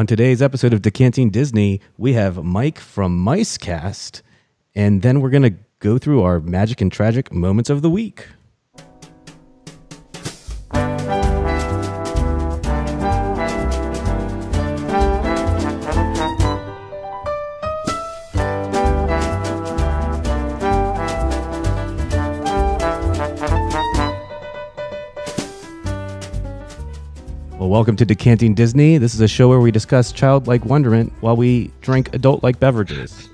On today's episode of Decanting Disney, we have Mike from Micecast, and then we're going to go through our magic and tragic moments of the week. Welcome to Decanting Disney. This is a show where we discuss childlike wonderment while we drink adult like beverages.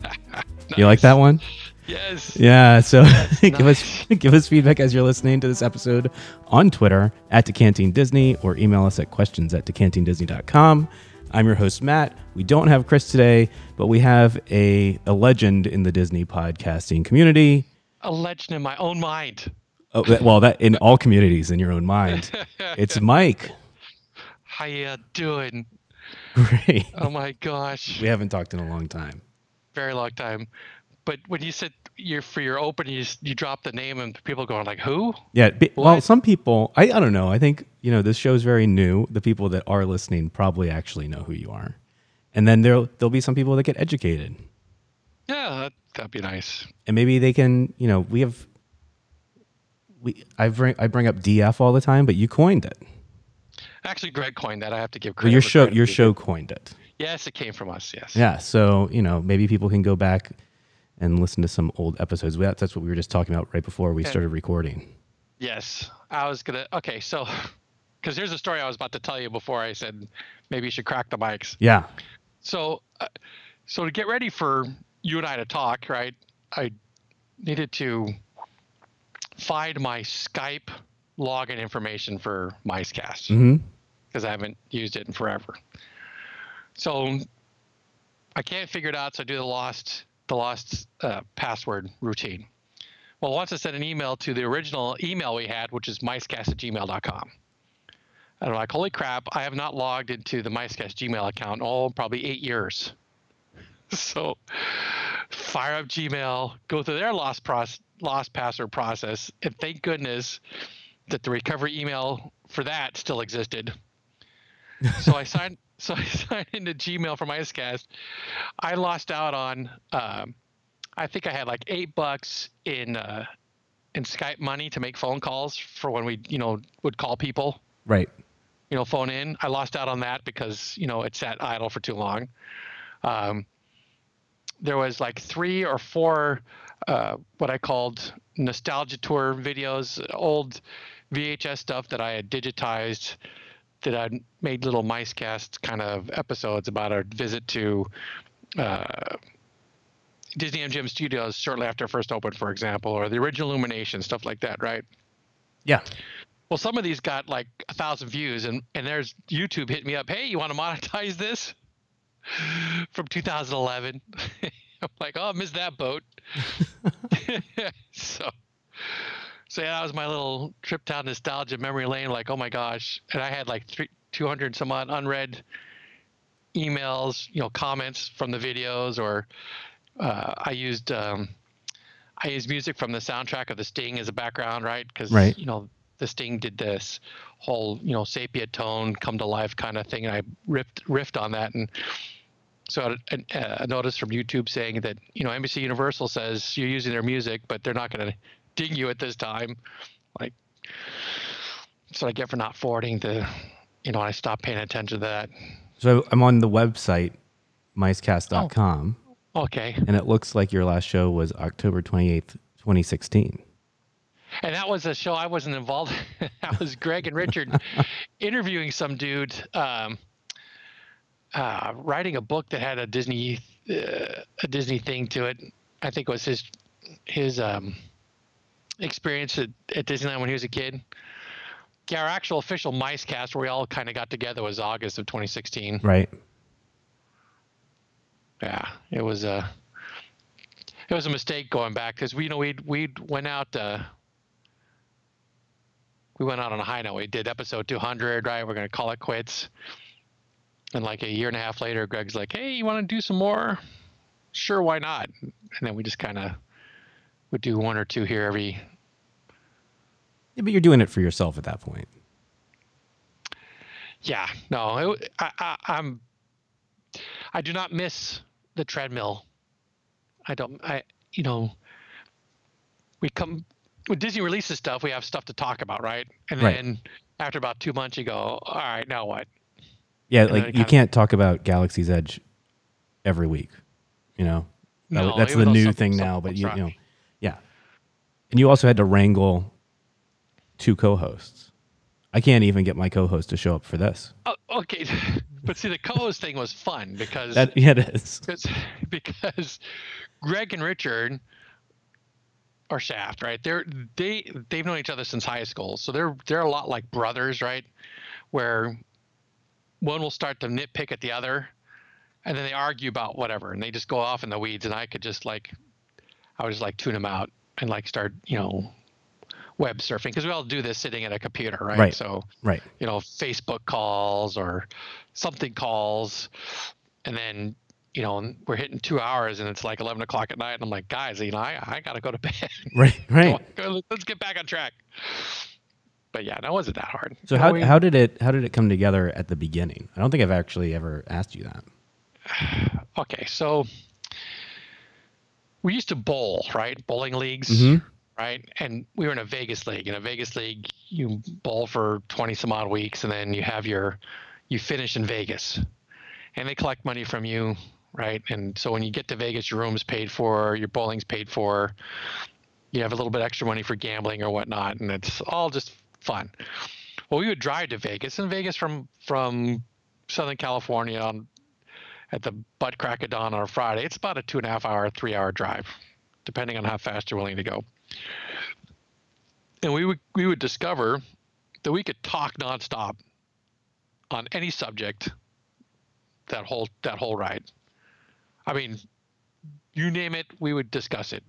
You like that one? Yes. Yeah, so give us give us feedback as you're listening to this episode on Twitter at Decanting Disney or email us at questions at decantingdisney.com. I'm your host, Matt. We don't have Chris today, but we have a, a legend in the Disney podcasting community. A legend in my own mind. Oh, well, that in all communities in your own mind. It's Mike. How you doing? Great. Oh my gosh. We haven't talked in a long time. Very long time. But when you said you're for your open, you you dropped the name and people going like, who? Yeah. bi- Well, some people, I, I don't know. I think, you know, this show's very new. The people that are listening probably actually know who you are. And then there'll, there'll be some people that get educated. Yeah, that, that'd be nice. And maybe they can, you know, we have, we, I bring, I bring up DF all the time, but you coined it. Actually, Greg coined that. I have to give credit. your show, credit your show coined it. Yes, it came from us. Yes. Yeah. So, you know, maybe people can go back and listen to some old episodes. That's what we were just talking about right before we started recording. Yes. I was gonna. Okay, so because here's a story I was about to tell you before I said maybe you should crack the mics. Yeah. So, uh, so to get ready for you and I to talk, right? I needed to find my Skype login information for Micecast hmm because I haven't used it in forever. So I can't figure it out, so I do the lost the lost uh, password routine. Well, once I sent an email to the original email we had, which is micecast at gmail.com. And I'm like, holy crap, I have not logged into the Micecast Gmail account, oh, probably eight years. So fire up Gmail, go through their lost, proce- lost password process, and thank goodness that the recovery email for that still existed. So I signed so I signed into Gmail for Micecast. I lost out on um, I think I had like eight bucks in uh, in Skype money to make phone calls for when we, you know, would call people Right. you know, phone in. I lost out on that because you know it sat idle for too long. Um, there was like three or four uh, what I called nostalgia tour videos, old VHS stuff that I had digitized, that I'd made little Micecast kind of episodes about our visit to uh, Disney MGM Studios shortly after it first opened, for example, or the original Illumination, stuff like that, right? Yeah. Well, some of these got like a thousand views, and and there's YouTube hit me up. Hey, you want to monetize this from 2011? I'm like, oh, I missed that boat. so, so yeah, that was my little trip down nostalgia memory lane. Like, oh my gosh, and I had like three, 200 some odd unread emails, you know, comments from the videos, or uh, I used. Um, I used music from the soundtrack of The Sting as a background, right? Because Right. you know The Sting did this whole you know sepia tone, come to life kind of thing, and I riffed riffed on that. And so a, a, a notice from YouTube saying that you know NBC Universal says you're using their music, but they're not going to ding you at this time. Like, that's what I get for not forwarding the. You know, I stopped paying attention to that. So I'm on the website, micecast.com, Okay, and it looks like your last show was October 28th, 2016. And that was a show I wasn't involved. in. that was Greg and Richard interviewing some dude, um, uh, writing a book that had a Disney uh, a Disney thing to it. I think it was his his um, experience at, at Disneyland when he was a kid. Yeah, our actual official Micecast where we all kind of got together was August of 2016. Right. Yeah, it was a it was a mistake going back because we you know we'd we went out uh, we went out on a high note. We did episode 200, right? We're gonna call it quits. And like a year and a half later, Greg's like, "Hey, you want to do some more? Sure, why not?" And then we just kind of would do one or two here every. Yeah, but you're doing it for yourself at that point. Yeah, no, it, I, I, I'm I do not miss the treadmill. I don't. I you know. We come when Disney releases stuff, we have stuff to talk about, right? And Right. then after about two months, you go, all right, now what? Yeah, And like you can't talk about Galaxy's Edge every week. You know, That- No, that's the new thing now. But you, you know. And you also had to wrangle two co-hosts. I can't even get my co-host to show up for this. Oh, okay, but see, the co-host thing was fun because That yeah, it is. because because Greg and Richard are Shaft, right? They're they they've known each other since high school, so they're they're a lot like brothers, right? Where one will start to nitpick at the other, and then they argue about whatever, and they just go off in the weeds, and I could just like, I would just like tune them out and like start you know web surfing because we all do this sitting at a computer, right? Right. So Right. you know, Facebook calls or something calls, and then you know we're hitting two hours and it's like eleven o'clock at night, and I'm like, guys, you know, I, I gotta go to bed. Right. Right. Come on, let's get back on track. But yeah, that wasn't that hard. So how we- how did it how did it come together at the beginning? I don't think I've actually ever asked you that. okay, so we used to bowl, right? Bowling leagues. Mhm. right? And we were in a Vegas league. In a Vegas league, you bowl for 20 some odd weeks and then you have your, you finish in Vegas. And they collect money from you, right? And so when you get to Vegas, your room's paid for, your bowling's paid for, you have a little bit extra money for gambling or whatnot, and it's all just fun. Well, we would drive to Vegas, and Vegas from from Southern California on at the butt crack of dawn on a Friday, it's about a two and a half hour, three hour drive, depending on how fast you're willing to go and we would we would discover that we could talk nonstop on any subject that whole that whole ride. I mean, you name it, we would discuss it.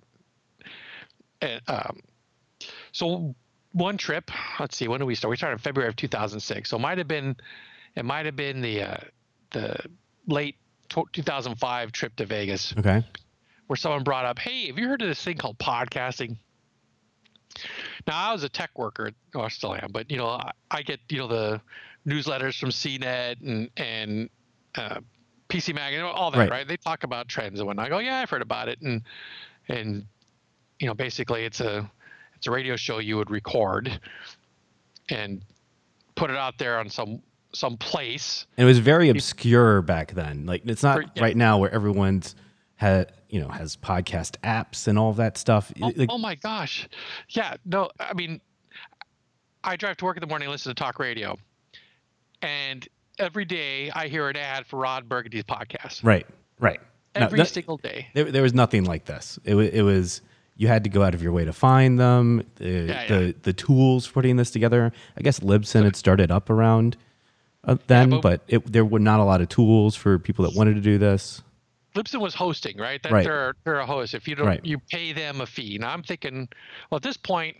And, um, so one trip, let's see, when did we start? We started in February of 2006. So it might have been, it might have been the uh, the late 2005 trip to Vegas Okay. where someone brought up, "Hey, have you heard of this thing called podcasting?" Now, I was a tech worker, or I still am, but you know, I, I get you know the newsletters from CNET and and uh, PC Mag and all that, Right. right. They talk about trends and whatnot. I go, yeah, I've heard about it, and and you know, basically, it's a it's a radio show you would record and put it out there on some some place And it was very obscure back then. Like it's not For- yeah. right now where everyone's had you know has podcast apps and all that stuff. Oh, Like, oh my gosh. Yeah, no, I mean, I drive to work in the morning, listen to talk radio, and every day I hear an ad for Ron Burgundy's podcast. right. Right. No, Every that- single day. There, there was nothing like this. It, it was you had to go out of your way to find them. The Yeah, the, yeah. the tools for putting this together. I guess Libsyn had started up around uh, then, but- but it, there were not a lot of tools for people that wanted to do this. Libsyn was hosting, right? That Right. They're, they're a host. If you don't, Right. you pay them a fee. Now I'm thinking, well, at this point,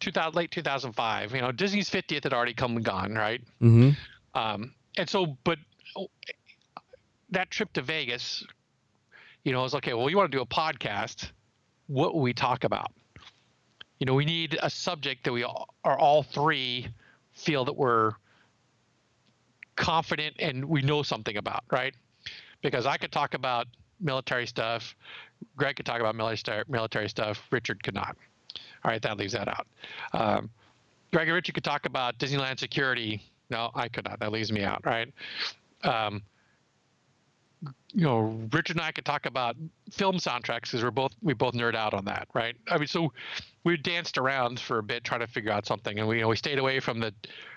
2000, late 2005, you know, Disney's 50th had already come and gone, right? hmm Um, and so, but oh, that trip to Vegas, you know, I was okay. Well, you want to do a podcast? What will we talk about? You know, we need a subject that we all, are all three feel that we're confident and we know something about, right? Because I could talk about military stuff, Greg could talk about military military stuff, Richard could not. All right, that leaves that out. Um, Greg and Richard could talk about Disneyland security. No, I could not. That leaves me out, right? Um, you know, Richard and I could talk about film soundtracks because we're both we both nerd out on that, right? I mean, so we danced around for a bit trying to figure out something, and we you know we stayed away from the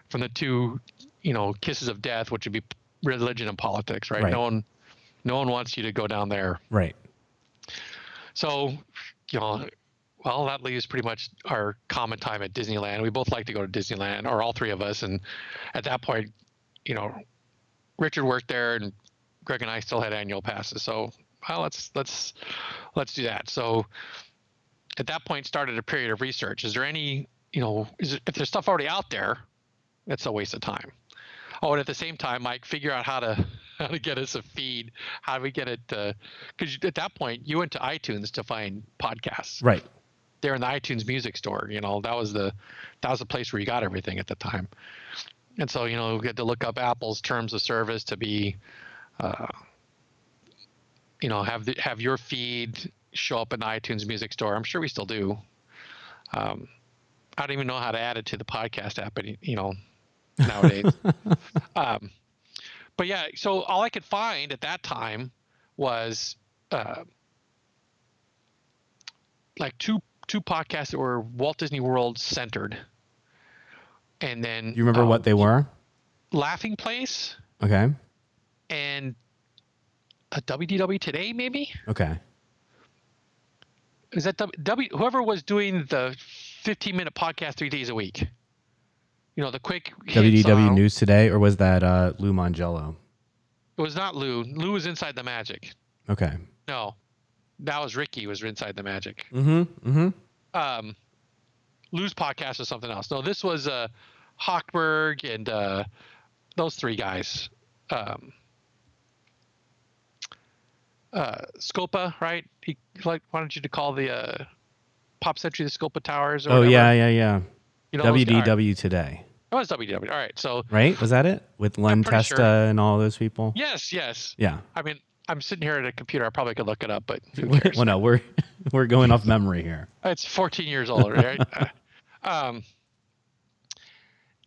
from the two you know kisses of death, which would be religion and politics, right? Right. No one no one wants you to go down there. Right. So, you know, well, that leaves pretty much our common time at Disneyland. We both like to go to Disneyland, or all three of us. And at that point, you know, Richard worked there, and Greg and I still had annual passes. So, well, let's let's let's do that. So, at that point, started a period of research. Is there any, you know, is if there's stuff already out there, it's a waste of time. Oh, and at the same time, Mike, figure out how to how to get us a feed. How do we get it? Because at that point, you went to iTunes to find podcasts. Right. They're in the iTunes Music Store. You know, that was the that was the place where you got everything at the time. And so, you know, we had to look up Apple's terms of service to be uh, you know, have the, have your feed show up in the iTunes Music Store. I'm sure we still do. Um, I don't even know how to add it to the podcast app, but you know, nowadays. um, but yeah, so all I could find at that time was uh, like two two podcasts that were Walt Disney World centered, and then You remember um, what they were? Laughing Place Okay. and a WDW Today, maybe. Okay. Is that w, w whoever was doing the 15 minute podcast three days a week? You know, the quick WDW News Today, or was that uh, Lou Mongello? It was not Lou. Lou was inside the magic. Okay. No, that was Ricky was inside the magic. Mm-hmm. Mm-hmm. Um, Lou's podcast was something else. No, this was uh, Hochberg and uh, those three guys. Um, uh, Scopa, right? He like wanted you to call the uh, Pop Century the Scopa Towers. Or Oh whatever. yeah, yeah, yeah. You know. WDW Today, It was WDW. All right. So right? Was that it with Len Testa sure. and all those people? yes, yes. Yeah. I mean, I'm sitting here at a computer. I probably could look it up, but well, no, we're we're going off memory here. It's 14 years old, right? Uh, um,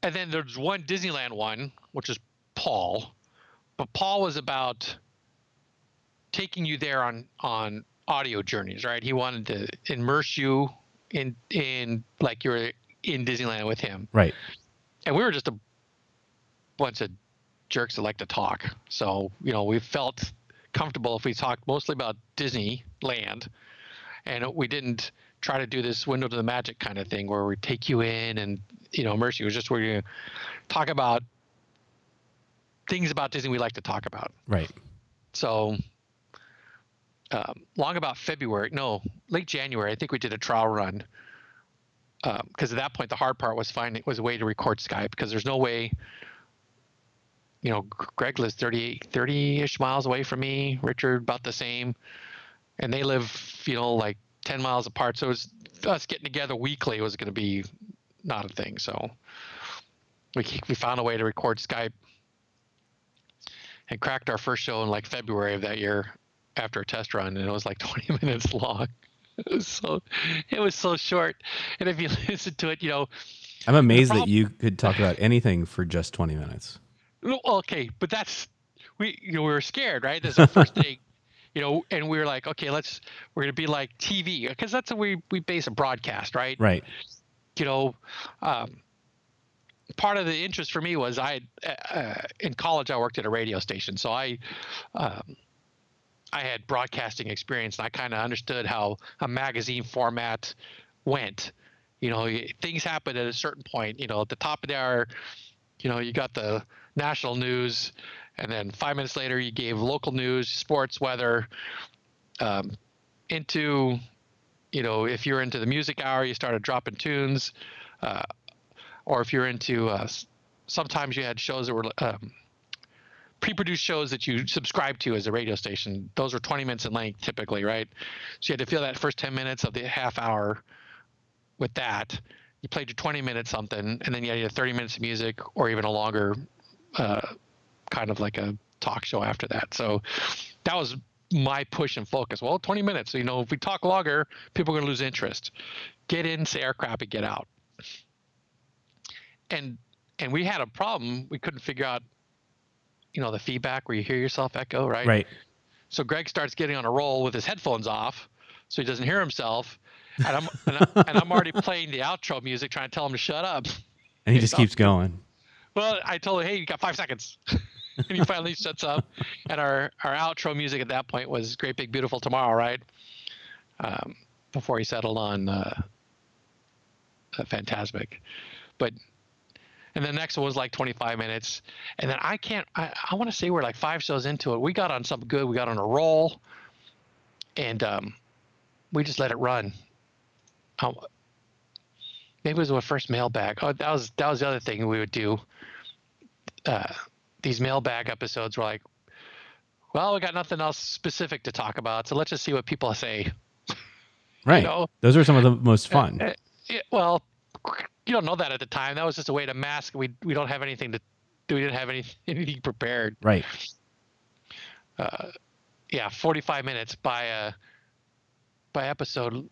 and then there's one Disneyland one, which is Paul, but Paul was about taking you there on on audio journeys, right? He wanted to immerse you in in like you were in Disneyland with him, Right. and we were just a bunch of jerks that like to talk. So you know, we felt comfortable if we talked mostly about Disneyland, and we didn't try to do this window to the magic kind of thing where we take you in and you know immerse you. It was just where you talk about things about Disney we like to talk about. Right. So um, long about February, no, late January, I think we did a trial run. Um, because at that point, the hard part was finding was a way to record Skype because there's no way. You know, Greg lives 30 30-ish miles away from me. Richard about the same, and they live, you know, like 10 miles apart. So it's us getting together weekly was going to be not a thing. So we we found a way to record Skype and cracked our first show in like February of that year after a test run, and it was like 20 minutes long. It was so, it was so short. And if you listen to it, you know, I'm amazed that you could talk about anything for just 20 minutes. okay, but that's we, you know, we were scared, right? That's our first thing, you know, and we were like, okay, let's, we're gonna be like TV because that's how we we base a broadcast, right? Right. you know, um, part of the interest for me was I, uh, in college, I worked at a radio station, so I, um, I had broadcasting experience, and I kind of understood how a magazine format went. You know, things happen at a certain point. You know, at the top of the hour, you know, you got the national news, and then five minutes later, you gave local news, sports, weather, um, into you know, if you're into the music hour, you started dropping tunes, uh, or if you're into, uh, sometimes you had shows that were um, pre-produced shows that you subscribe to as a radio station. Those were 20 minutes in length typically, right? So you had to fill that first 10 minutes of the half hour with that. You played your 20 minutes something, and then you had your 30 minutes of music, or even a longer, uh, kind of like a talk show after that. So that was my push and focus. Well, 20 minutes. So, you know, if we talk longer, people are going to lose interest. Get in, say our crap, and get out. And and we had a problem. We couldn't figure out, you know, the feedback where you hear yourself echo, right? Right. So Greg starts getting on a roll with his headphones off, so he doesn't hear himself. And I'm and, I, and I'm already playing the outro music, trying to tell him to shut up. And he just keeps going. Well, I told him, hey, you got five seconds. and he finally shuts up. And our, our outro music at that point was Great Big Beautiful Tomorrow, right? Um, before he settled on uh, uh, Fantasmic. But, and the next one was like 25 minutes. And then I can't, I, I want to say we're like five shows into it. We got on something good. We got on a roll. And um, we just let it run. Um, maybe it was our first mailbag. Oh, that was that was the other thing we would do. Uh, these mailbag episodes were like, well, we got nothing else specific to talk about, so let's just see what people say. Right. know, Those are some of the most fun. Uh, yeah, well, you don't know that at the time. That was just a way to mask. We we don't have anything to. We didn't have any, anything prepared. Right. yeah, 45 minutes by uh by episode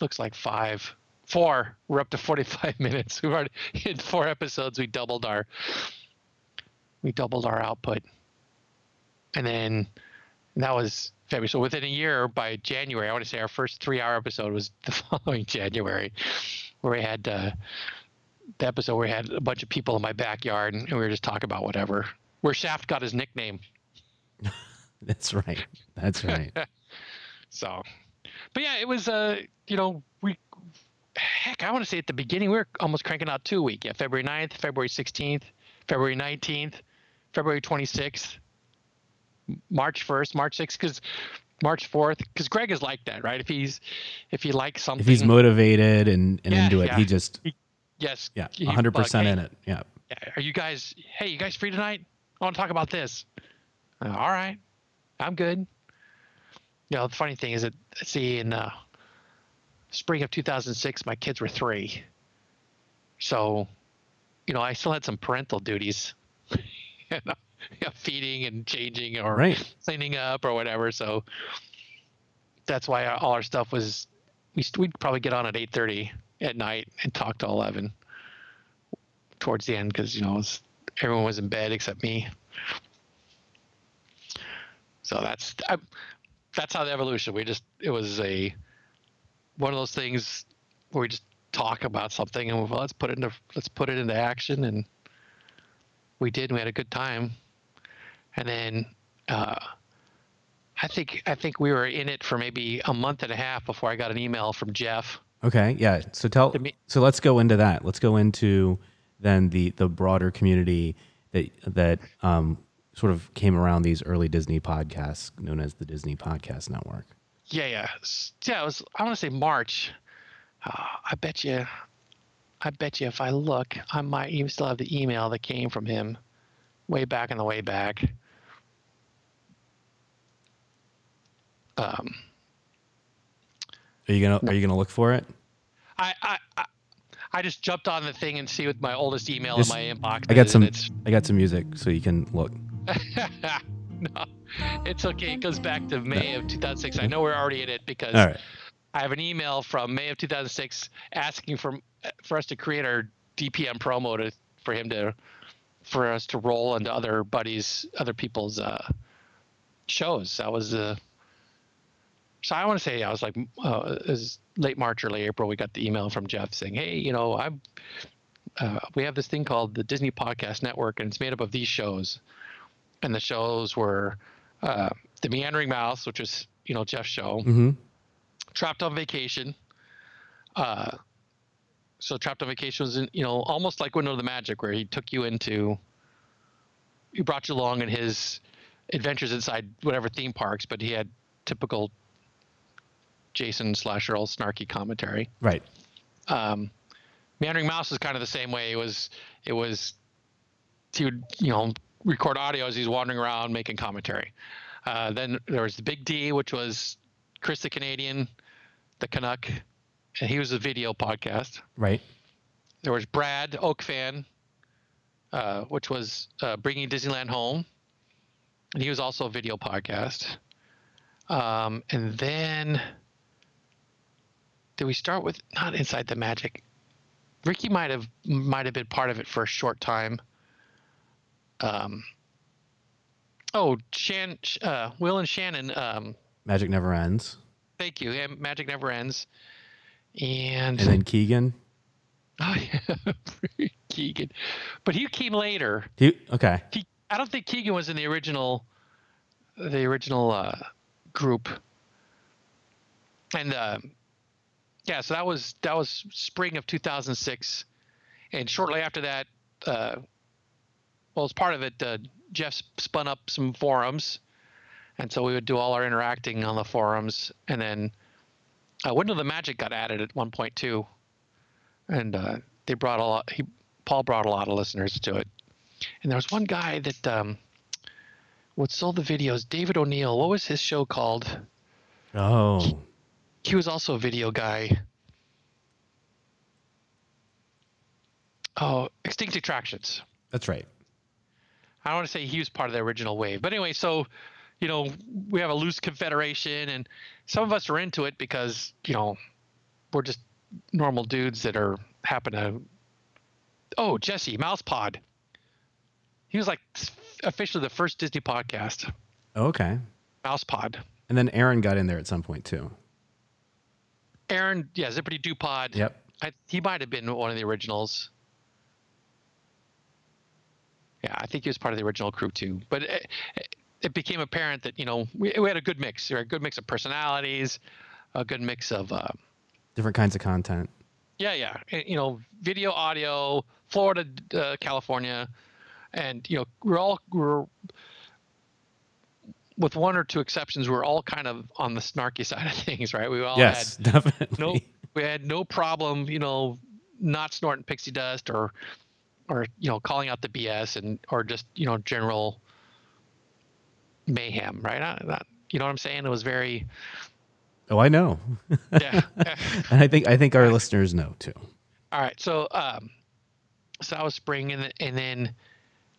looks like five. Four. We're up to 45 minutes. We've already in four episodes. We doubled our we doubled our output, and then that was February. So within a year, by January, I want to say our first three-hour episode was the following January, where we had uh, the episode where we had a bunch of people in my backyard and we were just talking about whatever. Where Shaft got his nickname. That's right. That's right. So, but yeah, it was. Uh, you know, we heck, I want to say at the beginning we were almost cranking out two week. Yeah, February 9th, February 16th, February 19th, February 26th, March 1st, March 6th, because March 4th, because Greg is like that, right? If he's if he likes something, If he's motivated and, and Yeah, into it, yeah. he just yes, yeah, he- hundred percent hey, in it. Yeah. yeah, Are you guys? Hey, you guys free tonight? I want to talk about this. Uh, all right, I'm good. You know, the funny thing is that see in uh, spring of 2006, my kids were three, so you know I still had some parental duties, you know, yeah, feeding and changing or Right. cleaning up or whatever. So that's why all our stuff was we we'd probably get on at 8:30 at night and talk till 11 towards the end because you know was, everyone was in bed except me. So that's I, that's how the evolution. We just it was a one of those things where we just talk about something and well, let's put it into let's put it into action and we did. And we had a good time, and then uh, I think I think we were in it for maybe a month and a half before I got an email from Jeff. Okay. Yeah. So tell. Me- So let's go into that. Let's go into then the the broader community that that um, sort of came around these early Disney podcasts, known as the Disney Podcast Network. Yeah, yeah, yeah. It was. I want to say March. Uh, I bet you. I bet you if I look, I might even still have the email that came from him, way back in the way back. Um, Are you gonna Are you gonna look for it? I, I, I, I just jumped on the thing and see what my oldest email Just- in my inbox. I got some. I got some music, so you can look. no, it's okay. It goes back to May of 2006. I know we're already in it because right. I have an email from May of 2006 asking for for us to create our DPN promo to for him to for us to roll into other buddies, other people's uh, shows. That was uh, so I want to say I was like uh, it was late March, early April. We got the email from Jeff saying, "Hey, you know, I'm uh, we have this thing called the Disney Podcast Network, and it's made up of these shows." And the shows were uh, the Meandering Mouse, which was you know Jeff's show. Mm-hmm. Trapped on Vacation. Uh, so Trapped on Vacation was, in, you know, almost like Window of the Magic, where he took you into, he brought you along in his adventures inside whatever theme parks, but he had typical Jason slash Earl snarky commentary. Right. Um, Meandering Mouse is kind of the same way. It was, it was, he would, you know, record audio as he's wandering around making commentary. Uh, then there was the Big D, which was Chris the Canadian, the Canuck, and he was a video podcast. Right. There was Brad Oakfan, uh, which was uh, bringing Disneyland home, and he was also a video podcast. Um, and then, did we start with not Inside the Magic? Ricky might have might have been part of it for a short time. Um, oh, Shan, uh, Will and Shannon. Um, Magic never ends. thank you. Yeah, Magic Never Ends. And, And then Keegan. oh yeah, Keegan, but he came later. He, okay. He, I don't think Keegan was in the original, the original uh, group. And uh, yeah, so that was that was spring of 2006, and shortly after that, uh, well, as part of it, uh, Jeff spun up some forums, and so we would do all our interacting on the forums, and then uh, Window of the Magic got added at one point too, and uh, they brought a lot. He Paul brought a lot of listeners to it. And there was one guy that um, would sold the videos, David O'Neill. What was his show called? Oh. He was also a video guy. Oh, Extinct Attractions. That's right. I don't want to say he was part of the original wave, but anyway, so you know, we have a loose confederation, and some of us are into it because you know we're just normal dudes that are happen to. Oh, Jesse Mousepod. He was like officially the first Disney podcast. Okay. Mousepod. And then Aaron got in there at some point too. Aaron, yeah, Zippity Doo Pod. Yep. I, he might have been one of the originals. Yeah, I think he was part of the original crew too. But it, it became apparent that you know we, we had a good mix, a good mix of personalities, a good mix of uh, different kinds of content. Yeah, yeah, you know, video, audio, Florida, uh, California, and you know we're all we're with one or two exceptions, we're all kind of on the snarky side of things, right? We all yes, had definitely. no we had no problem, you know, not snorting pixie dust or or you know calling out the BS and or just you know general mayhem, right? Not, not, you know what I'm saying? It was very. Oh, I know. Yeah. and I think I think our listeners know too. All right, so um, so that was spring, and and then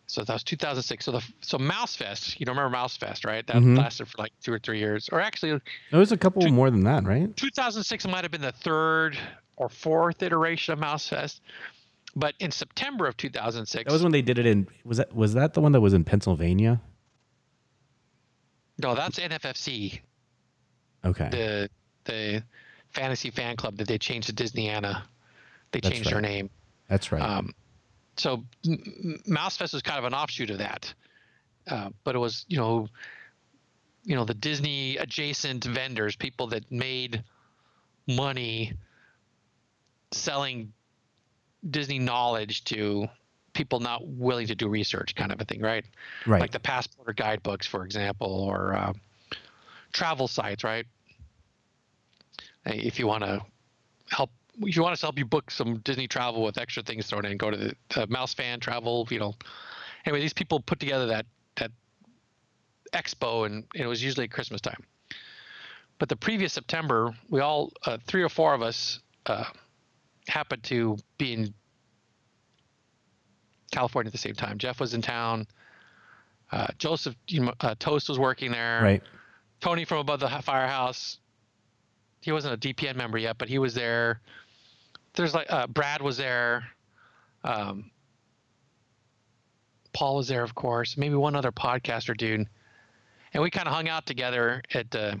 so that was 2006. So the so Mouse Fest, you don't remember Mouse Fest, right? That Mhm. lasted for like two or three years, or actually it was a couple Two- more than that, right? 2006 might have been the third or fourth iteration of Mouse Fest. But in September of 2006, That was when they did it in. Was that was that the one that was in Pennsylvania? No, that's NFFC, Okay. the the fantasy fan club that they changed to Disneyana. They That's changed their name. That's right. Um, so M- Mousefest was kind of an offshoot of that, uh, but it was you know, you know the Disney adjacent vendors, people that made money selling Disney knowledge to people not willing to do research, kind of a thing, right? right. Like the passport or guidebooks, for example, or uh, travel sites, right? If you want to help, if you want us to help you book some Disney travel with extra things thrown in, go to the, the Mouse Fan Travel. You know, anyway, these people put together that that expo, and, and it was usually Christmas time. But the previous September, we all uh, three or four of us uh, happened to be in California at the same time. Jeff was in town. Uh, Joseph you know, uh, Toast was working there. right. Tony from above the firehouse. He wasn't a DPN member yet, but he was there. There's like uh, Brad was there. Um, Paul was there, of course. Maybe one other podcaster dude, and we kind of hung out together at uh,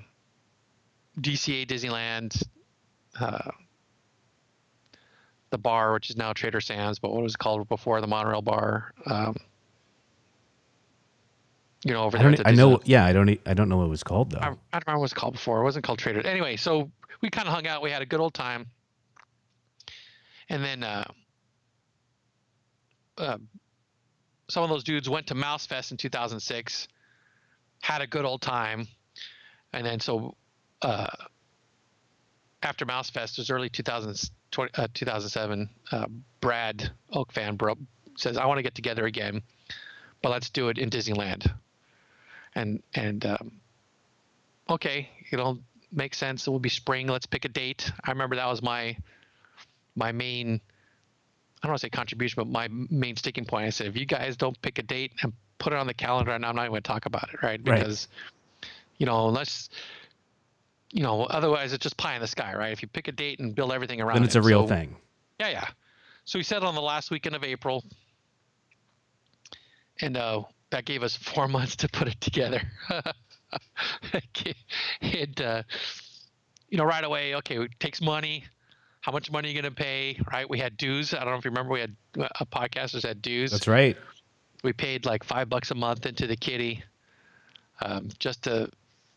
DCA Disneyland, uh, the bar, which is now Trader Sam's, but what was it called before the monorail bar? Um, you know, over I there. don't. I know. Yeah, I don't. I don't know what it was called though. I, I don't remember what it was called before. It wasn't called Trader. Anyway, so we kind of hung out. We had a good old time. And then uh, uh, some of those dudes went to Mouse Fest in 2006, had a good old time. And then so uh, after Mouse Fest, it was early 2020, uh, 2007, uh, Brad Oak fan bro says, I want to get together again, but let's do it in Disneyland. And, and, um, okay, know, makes sense. It will be spring. Let's pick a date. I remember that was my my main. I don't want to say contribution, but my main sticking point. I said, if you guys don't pick a date and put it on the calendar, and I'm not even going to talk about it, right? Right. Because, you know, unless, you know, otherwise it's just pie in the sky, right? If you pick a date and build everything around then it's it. a real So- thing. yeah, yeah. So we said on the last weekend of April, and uh, that gave us four months to put it together. it, uh, you know, right away. Okay, it takes money. How much money are you going to pay? Right? We had dues. I don't know if you remember. We had uh, podcasters had dues That's right. we paid like five bucks a month into the kitty um, just to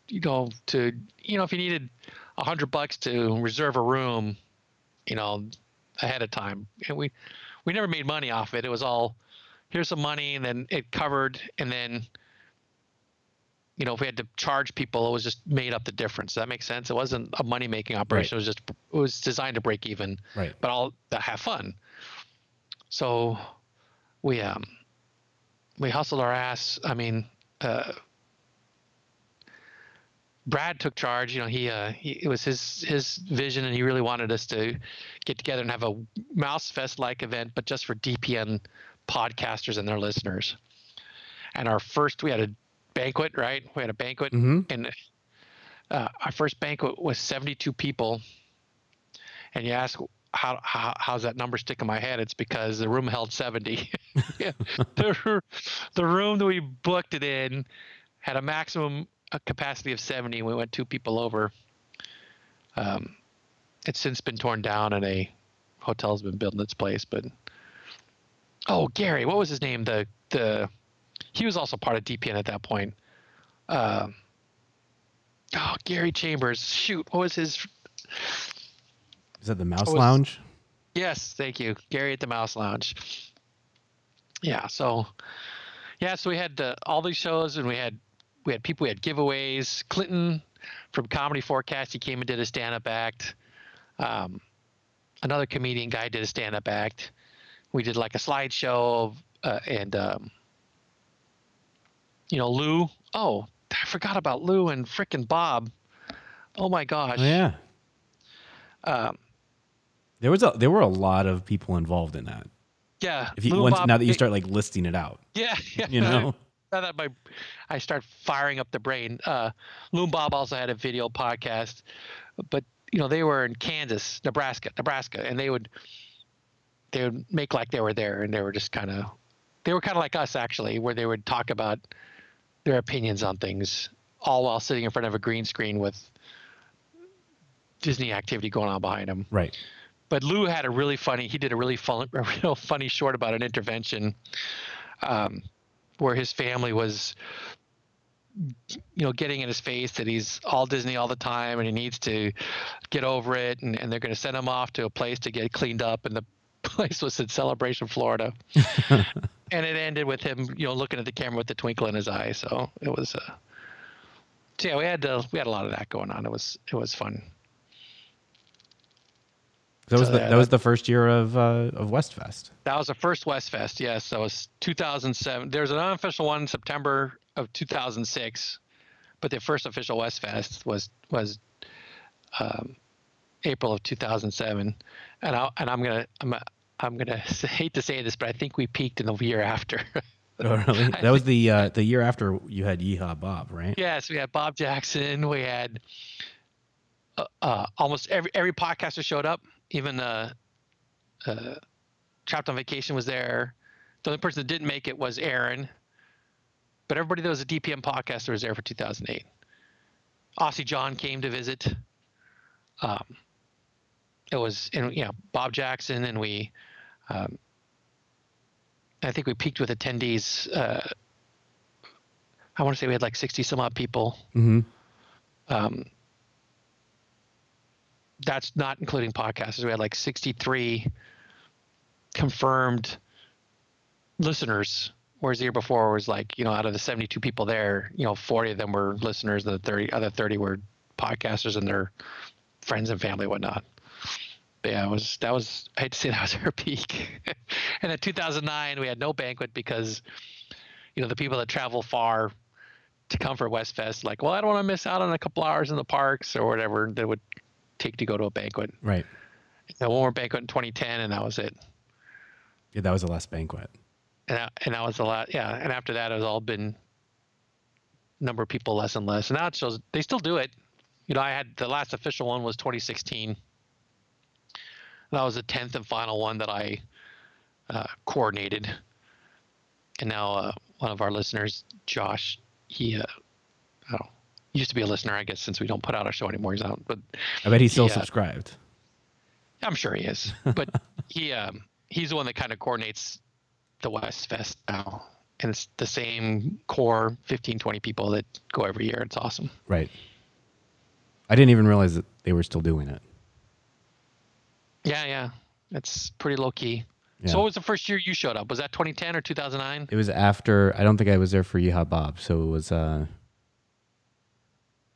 you know to you know if you needed a hundred bucks to reserve a room you know ahead of time. And we we never made money off it. It was all here's some money and then it covered and then you know if we had to charge people it was just made up the difference. Does that makes sense? It wasn't a money making operation it was just it was designed to break even Right. but all to have fun. So we um we hustled our ass. I mean, uh, Brad took charge. You know, he, uh, he it was his his vision, and he really wanted us to get together and have a Mouse Fest like event, but just for DPN podcasters and their listeners. And our first, we had a banquet, right? We had a banquet, Mhm. and uh, our first banquet was 72 people. And you ask how, how how's that number stick in my head? It's because the room held 70. The, the room that we booked it in had a maximum uh, capacity of 70. and We went two people over. Um, it's since been torn down, and a hotel's been built in its place. But oh, Gary, what was his name? The the he was also part of DPN at that point. Um, oh, Gary Chambers. Shoot, what was his? Is that the Mouse was- Lounge? Yes, thank you, Gary at the Mouse Lounge. Yeah, so yeah, so we had uh, all these shows, and we had we had people, we had giveaways. Clinton from Comedy Forecast, he came and did a stand-up act. Um, another comedian guy did a stand-up act. We did like a slideshow, uh, and um, you know Lou. Oh, I forgot about Lou and frickin' Bob. Oh my gosh. Oh, yeah. Um, There was a there were a lot of people involved in that. yeah. If you once Bob- now that you start like listing it out, Yeah, yeah. you know. My I start firing up the brain. Uh, Loom Bob also had a video podcast, but you know they were in Kansas, Nebraska, Nebraska, and they would they would make like they were there, and they were just kind of they were kind of like us actually, where they would talk about their opinions on things, all while sitting in front of a green screen with Disney activity going on behind them Right. but Lou had a really funny. He did a really fun, a real funny short about an intervention, um, where his family was, you know, getting in his face that he's all Disney all the time and he needs to get over it, and, and they're going to send him off to a place to get cleaned up, and the place was in Celebration, Florida, and it ended with him, you know, looking at the camera with the twinkle in his eye. So it was, uh, so yeah, we had uh, we had a lot of that going on. It was it was fun. That was So, the that was the first year of uh, of Westfest. That was the first West Fest. Yes, that was 2007. There's an unofficial one in September of 2006, but the first official West Fest was was um, April of 2007. And I and I'm gonna I'm I'm gonna hate to say this, but I think we peaked in the year after. Oh, really? That was the uh, the year after you had Yeehaw Bob, right? yes, we had Bob Jackson. We had uh, uh, almost every every podcaster showed up. Even uh, uh, Trapped on Vacation was there. The only person that didn't make it was Aaron. But everybody that was a DPN podcaster was there for 2008. Aussie John came to visit. Um, it was, and you know, Bob Jackson, and we, um, I think we peaked with attendees. Uh, I want to say we had like 60 some odd people. Mm-hmm. Um, that's not including podcasters. We had like 63 confirmed listeners, whereas the year before was like, you know, out of the 72 people there, you know, 40 of them were listeners, and the 30 other 30 were podcasters and their friends and family, and whatnot. But yeah, it was that was I hate to say that was our peak. and in 2009, we had no banquet because, you know, the people that travel far to come for West Fest, like, well, I don't want to miss out on a couple hours in the parks or whatever that would take to go to a banquet. Right. And one more banquet in 2010, and that was it. Yeah, that was the last banquet. And that, and that was the last. Yeah, and after that, it was all been number of people less and less. And now it shows they still do it. You know, I had the last official one was 2016. That was the 10th and final one that I uh, coordinated. And now uh, one of our listeners, Josh, he, uh, oh, used to be a listener, I guess, since we don't put out our show anymore. He's out, but I bet he's still Yeah. subscribed. I'm sure he is, but he um, he's the one that kind of coordinates the West Fest now, and it's the same core 15, 20 people that go every year. It's awesome. Right. I didn't even realize that they were still doing it. Yeah, yeah, it's pretty low key. Yeah. So, what was the first year you showed up? Was that 2010 or 2009? It was after. I don't think I was there for Yeehaw Bob, so it was uh,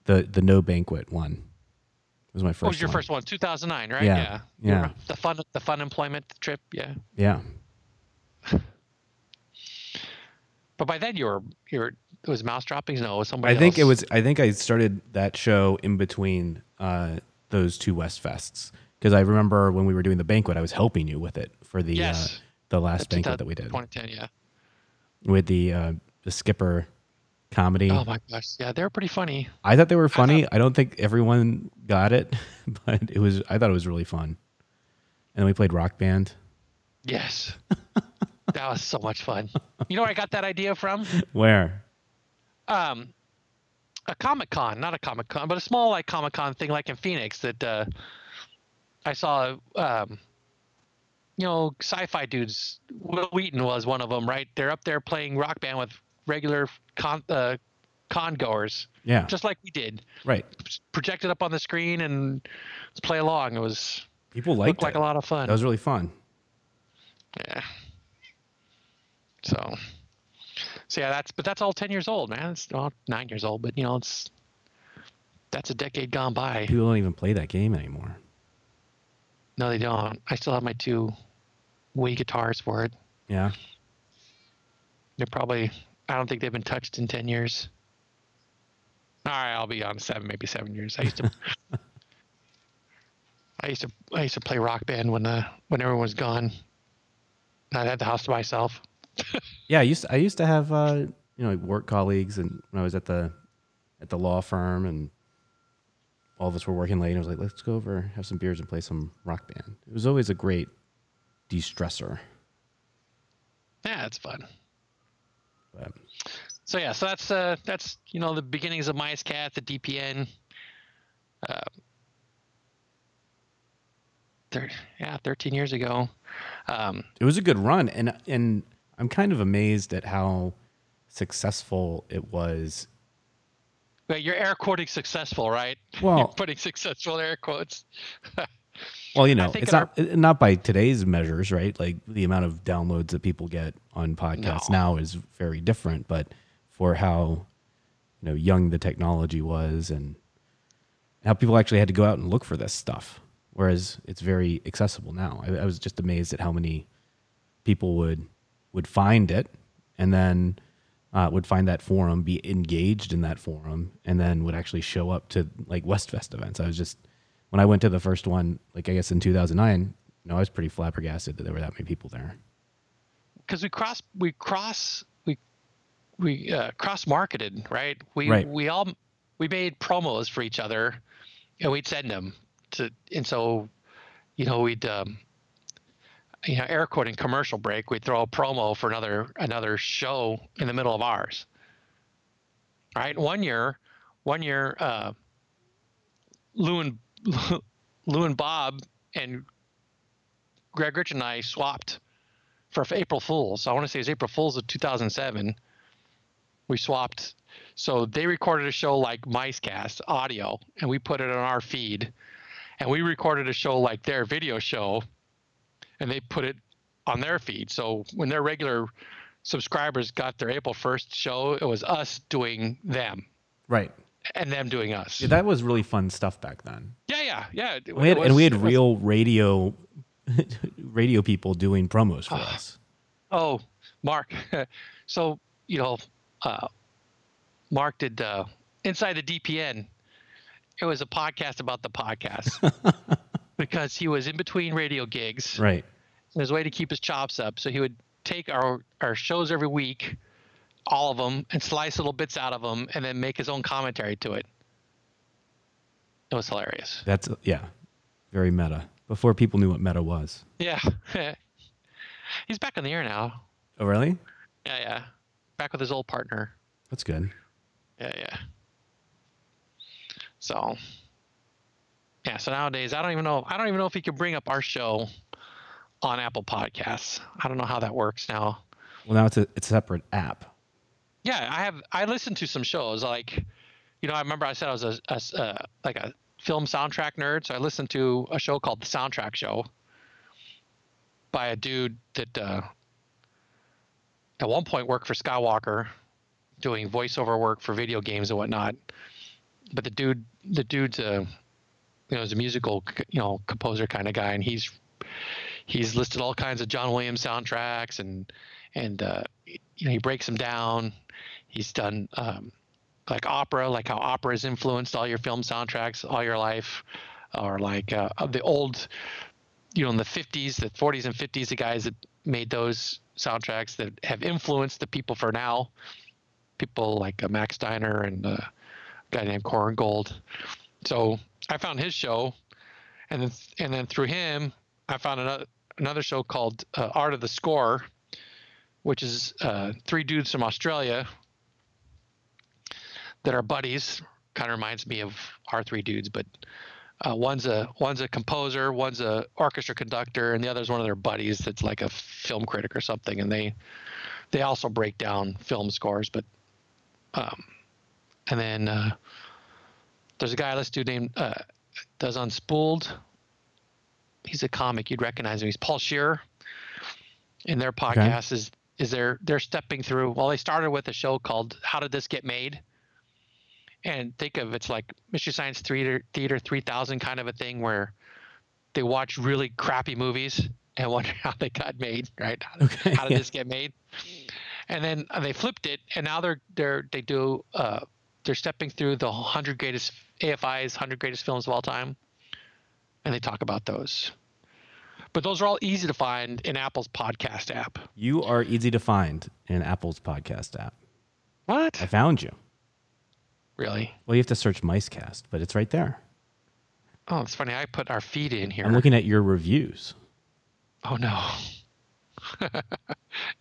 the the no banquet one. It was my first. What was your one. first one? 2009, right? Yeah, You yeah. The fun, the fun employment trip. Yeah. Yeah. But by then you were you were it was mouse droppings. No, it was somebody. I think it was. I think I started that show in between uh, those two West Fests because I remember when we were doing the banquet, I was helping you with it for the uh, the last the banquet that we did 2010. Yeah. with the uh, the skipper comedy. Oh my gosh, yeah, they're pretty funny. I thought they were funny. I, don't think everyone got it, but it was. I thought it was really fun. And then we played Rock Band. Yes, that was so much fun. You know where I got that idea from? Where? Um, a Comic Con, not a Comic Con, but a small like Comic Con thing, like in Phoenix. That uh, I saw. Um, you know, sci-fi dudes. Wil Wheaton was one of them, right? They're up there playing Rock Band with regular con uh, con goers, Yeah. just like we did. right. Projected up on the screen and play along. It was People liked looked like a lot of fun. That was really fun. Yeah. So, so yeah, that's but that's all ten years old, man. It's well, nine years old, but you know, it's that's a decade gone by. People don't even play that game anymore. No, they don't. I still have my two Wii guitars for it. Yeah. They're probably. I don't think they've been touched in ten years. All right, I'll be on seven, maybe seven years. I used to. I used to I used to play rock band when uh when everyone was gone. I had the house to myself. Yeah. I used to, I used to have uh, you know work colleagues, and when I was at the at the law firm, and all of us were working late. And I was like, let's go over, have some beers, and play some rock band. It was always a great de-stressor. Yeah, it's fun. But So yeah, so that's uh that's you know the beginnings of Micecast, the DPN. Uh, thir- yeah, 13 years ago. Um, it was a good run, and and I'm kind of amazed at how successful it was. but you're air quoting successful, right? Well- you're putting successful air quotes. Well, you know, it's not it- not by today's measures, right? Like the amount of downloads that people get on podcasts No. now is very different, but for how you know young the technology was and how people actually had to go out and look for this stuff, whereas it's very accessible now. I, I was just amazed at how many people would would find it and then uh, would find that forum, be engaged in that forum, and then would actually show up to like Westfest events. I was just when I went to the first one, like I guess in 2009, you know, I was pretty flabbergasted that there were that many people there. because we cross we cross we we uh, cross marketed right we Right. we all we made promos for each other and we'd send them to and so you know we'd um you know air quoting commercial break we'd throw a promo for another another show in the middle of ours right one year one year uh lou and lou and bob and greg rich and i swapped for April Fools. I want to say it's April Fools of 2007. We swapped. So they recorded a show like MiceCast audio, and we put it on our feed. And we recorded a show like their video show, and they put it on their feed. So when their regular subscribers got their April 1st show, it was us doing them Right. And them doing us. Yeah, that was really fun stuff back then. yeah, yeah, yeah. It- We had, it and we had it was- real radio radio people doing promos for us. Oh, Mark. so you know, uh, Mark did uh, inside the DPN. It was a podcast about the podcast because he was in between radio gigs. Right. And his way to keep his chops up, so he would take our our shows every week, all of them, and slice little bits out of them, and then make his own commentary to it. It was hilarious. That's yeah, very meta. Before people knew what meta was. Yeah, he's back on the air now. Oh, really? Yeah, yeah, back with his old partner. That's good. Yeah, yeah. So, yeah. So nowadays, I don't even know. I don't even know if he could bring up our show on Apple Podcasts. I don't know how that works now. Well, now it's a it's a separate app. Yeah, I have. I listened to some shows like, you know, I remember I said I was a uh, like a film soundtrack nerd, so I listened to a show called The Soundtrack Show by a dude that uh, at one point worked for Skywalker, doing voiceover work for video games and whatnot. But the dude, the dude's a, you know, is a musical, you know, composer kind of guy, and he's he's listed all kinds of John Williams soundtracks and and uh, you know he breaks them down. He's done um, like opera, like how opera has influenced all your film soundtracks all your life, or like uh, the old, you know, in the 50s, the 40s and 50s, the guys that made those soundtracks that have influenced the people for now. people like uh, Max Steiner and uh, a guy named Korngold. So I found his show, and then and then through him, I found another another show called uh, Art of the Score, which is uh, three dudes from Australia that are buddies. Kind of reminds me of our three dudes, but uh, one's a one's a composer, one's a orchestra conductor, and the other's one of their buddies that's like a film critic or something. And they they also break down film scores, but um, and then uh, there's a guy let's do named uh, does Unspooled. He's a comic. You'd recognize him. He's Paul Scheer. And their podcast is is they're they're stepping through. Well, they started with a show called "How Did This Get Made," and think of it's like Mystery Science Theater Theater 3000 kind of a thing where they watch really crappy movies and wonder how they got made, right? How, Okay, how did yeah. this get made? And then they flipped it, and now they're they're they do uh, they're stepping through the 100 greatest AFI's 100 greatest films of all time, and they talk about those. But those are all easy to find in Apple's podcast app. You are easy to find in Apple's podcast app. What? I found you. Really? Well, you have to search Micecast, but it's right there. Oh, it's funny. I put our feed in here. I'm looking at your reviews. Oh no.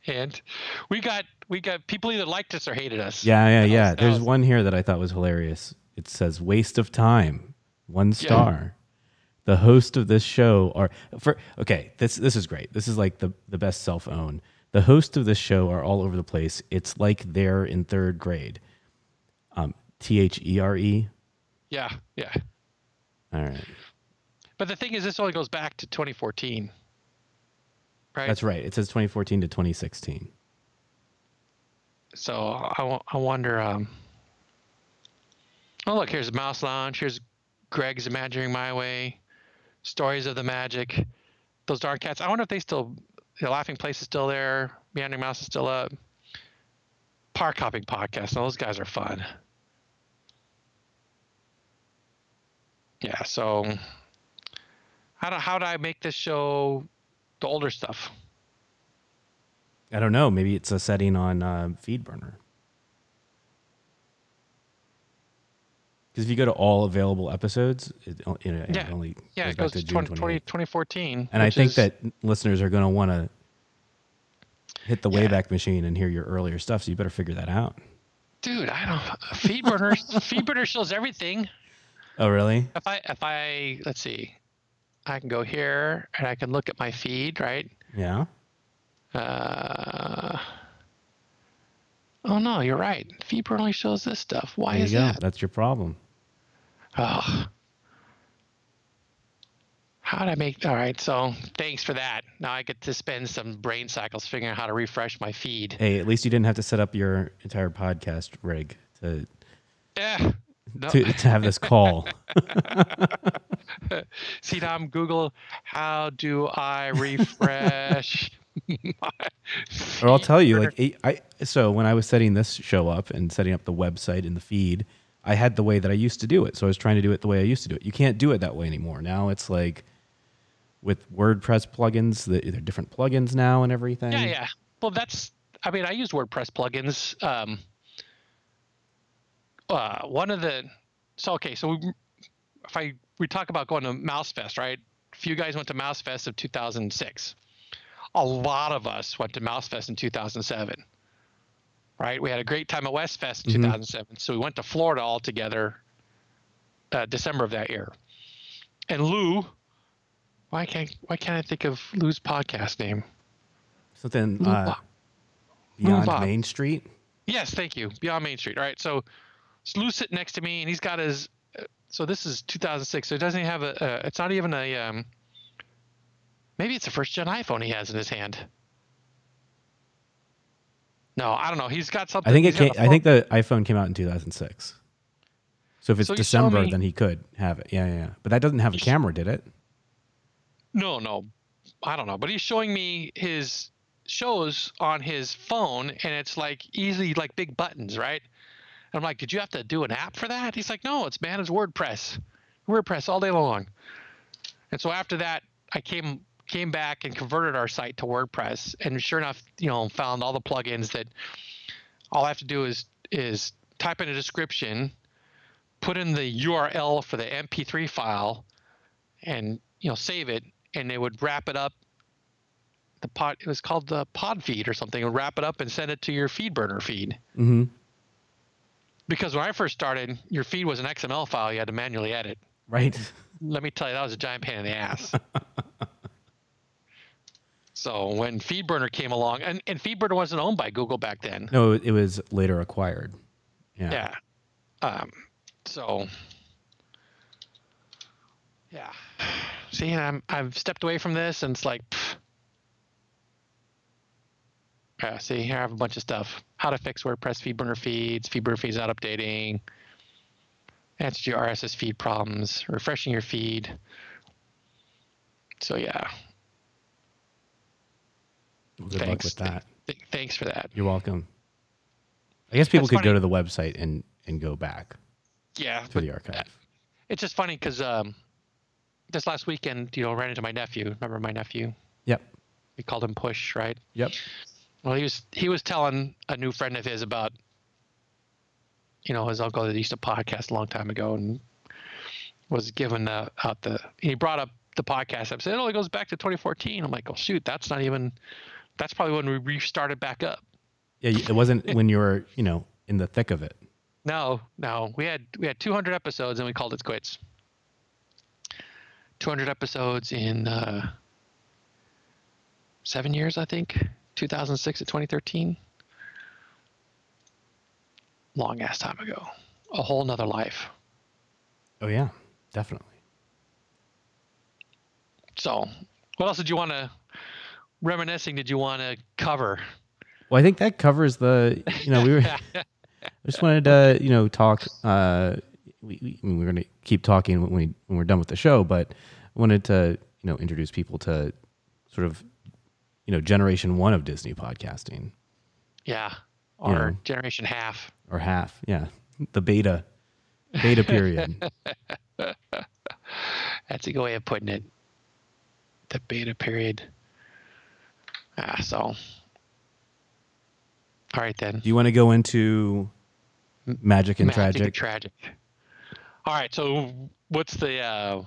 and we got we got people either liked us or hated us. Yeah, yeah, That yeah. was- There's was- one here that I thought was hilarious. It says waste of time, one star. The host of this show are for okay. This this is great. This is like the the best self own. The host of this show are all over the place. It's like they're in third grade. Um, T H E R E. Yeah, yeah. All right, But the thing is, this only goes back to 2014. Right. that's right. It says 2014 to 2016. So I, I wonder. Um, oh, look, here's Mouse Lounge. Here's Greg's Imagining My Way. Stories of the Magic. Those Dark Cats. I wonder if they still. The Laughing Place is still there. Meandering Mouse is still up. Park Hopping Podcast. Now, those guys are fun. Yeah. So, how do how do I make this show the older stuff? I don't know. Maybe it's a setting on uh, FeedBurner. Because if you go to all available episodes, it, you know, it Yeah. only Yeah, goes it back goes to to June 20, 28th. 2014. And I think is- that listeners are going to want to hit the Yeah. Wayback Machine and hear your earlier stuff. So you better figure that out. dude, I don't. Feedburner, Feedburner shows everything. Oh, really? If I, if I, let's see, I can go here and I can look at my feed, right? Yeah. Uh, oh no, you're right. Feedburner only shows this stuff. Why There is that? That's your problem. Oh. How would I make? All right, so thanks for that. Now I get to spend some brain cycles figuring out how to refresh my feed. Hey, at least you didn't have to set up your entire podcast rig to Yeah. No. to, to have this call. See now I'm Google. How do I refresh? my Or I'll tell you, like I, I so when I was setting this show up and setting up the website and the feed, I had the way that I used to do it. So I was trying to do it the way I used to do it. You can't do it that way anymore. Now it's like with WordPress plugins, the, they're different plugins now and everything. yeah, yeah. Well, that's. I mean, I use WordPress plugins. Um, uh, one of the. So okay, so we, if I we talk about going to MouseFest, right? A few guys went to MouseFest of 2006. A lot of us went to MouseFest in 2007. Right, we had a great time at Westfest in Mhm. 2007. So we went to Florida all together, uh, December of that year. And Lou, why can't why can't I think of Lou's podcast name? Something uh, beyond. Main Street. Yes, thank you. Beyond Main Street. All right. So, so Lou's sitting next to me, and he's got his. Uh, so this is 2006. So it doesn't have a. Uh, it's not even a. Um, maybe it's a first gen iPhone he has in his hand. No, I don't know. He's got something. I think it came, I think the iPhone came out in 2006. So if it's So December, me- then he could have it. Yeah, yeah, yeah. But that doesn't have a camera, did it? No, no, I don't know. But he's showing me his shows on his phone, and it's like easily like big buttons, right? And I'm like, did you have to do an app for that? He's like, no, it's managed WordPress, WordPress all day long. And so after that, I came came back and converted our site to WordPress, and sure enough, you know, found all the plugins that all I have to do is is type in a description, put in the URL for the MP3 file, and you know save it, and they would wrap it up. The pod it was called the pod feed or something. It would wrap it up and send it to your feed burner feed. Mm-hmm. Because when I first started, your feed was an XML file you had to manually edit. Right. Let me tell you, that was a giant pain in the ass. so when FeedBurner came along, and, and FeedBurner wasn't owned by Google back then. No, it was later acquired. Yeah. Yeah. Um, so yeah. See, I'm I've stepped away from this, and it's like. pff. Yeah, see, here I have a bunch of stuff. How to fix WordPress FeedBurner feeds, FeedBurner feeds not updating, answer to your RSS feed problems, refreshing your feed. So yeah, Well, good Thanks. luck with that. th- thanks for that. You're welcome. I guess people That's could go to the website and and go back Yeah, to the archive. it's just funny because um, this last weekend, you know, ran into my nephew. Remember my nephew? Yep. We called him Push, right? Yep. Well, he was he was telling a new friend of his about, you know, his uncle that used to podcast a long time ago and was giving the, out the. He brought up the podcast episode. It only goes back to 2014. I'm like, oh shoot, that's not even. That's probably when we restarted back up. Yeah, it wasn't when you were, you know, in the thick of it. No, no, we had we had 200 episodes and we called it quits. 200 episodes in uh, seven years, I think. 2006 to 2013. Long ass time ago. A whole nother life. Oh yeah, definitely. So, what else did you want to reminiscing? Did you want to cover? Well, I think that covers the. You know, we were. I just wanted to, you know, talk. Uh, we, we, I mean, we're going to keep talking when we when we're done with the show, but I wanted to, you know, introduce people to sort of, you know, generation one of Disney podcasting yeah, or Yeah. Generation Half. or half. Yeah, the beta, beta period. That's a good way of putting it. The beta period. Ah, so. All right then. Do you want to go into magic and Magic and tragic? tragic. All right. So what's the? uh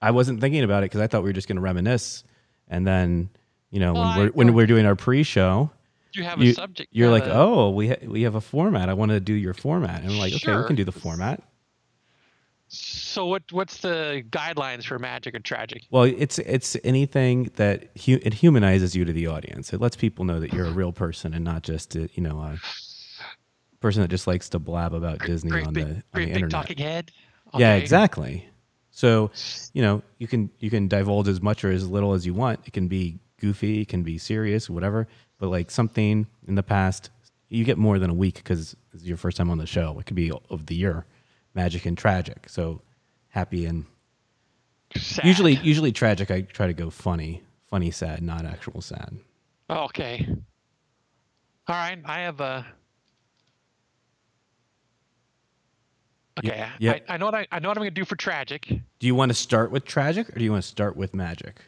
I wasn't thinking about it because I thought we were just going to reminisce, and then, you know, Well, when I we're when we're doing our pre-show. You have you, a subject. You're you like, oh, we ha- we have a format. I want to do your format, and I'm like, okay, we can do the format. So what? What's the guidelines for magic and tragic? Well, it's it's anything that hu- it humanizes you to the audience. It lets people know that you're a real person and not just a, you know a person that just likes to blab about Disney Great on big, the on great the big internet. talking head. Yeah, exactly. So, you know, you can you can divulge as much or as little as you want. It can be goofy, it can be serious, whatever. But like something in the past, you get more than a week because it's your first time on the show. It could be of the year, magic and tragic. So happy and Sad. usually usually tragic. I try to go funny, funny, sad, not actual sad. Okay. All right. I have a. Okay. yep. I, I know what I, I know what I'm gonna do for tragic. Do you want to start with tragic or do you want to start with magic?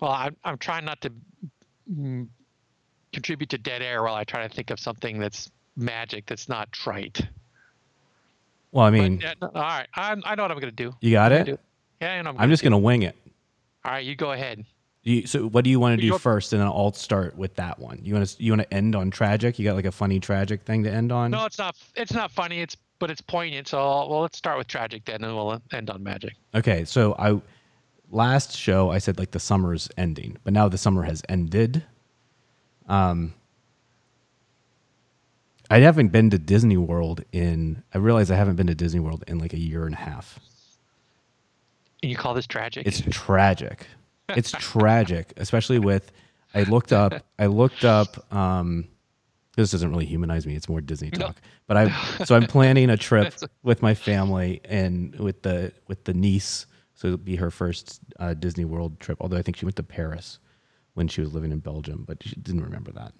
Well, I'm I'm trying not to mm, contribute to dead air while I try to think of something that's magic that's not trite. Well, I mean, yeah, no, all right. I I know what I'm gonna do. you got I'm it. gonna do- Yeah, I know. I'm just gonna wing it. All right, you go ahead. You, so what do you want to do You're- first, and then I'll start with that one. You want to you want to end on tragic? You got like a funny tragic thing to end on? No, it's not. It's not funny. It's but it's poignant. So I'll, well, let's start with tragic then, and we'll end on magic. Okay, so I last show I said like the summer's ending, but now the summer has ended. Um, I haven't been to Disney World in. I realize I haven't been to Disney World in like a year and a half. And you call this tragic? It's tragic. It's tragic, especially with. I looked up. I looked up. Um, this doesn't really humanize me. It's more Disney No. talk. But I. So I'm planning a trip with my family and with the with the niece. So it'll be her first uh, Disney World trip. Although I think she went to Paris when she was living in Belgium, but she didn't remember that.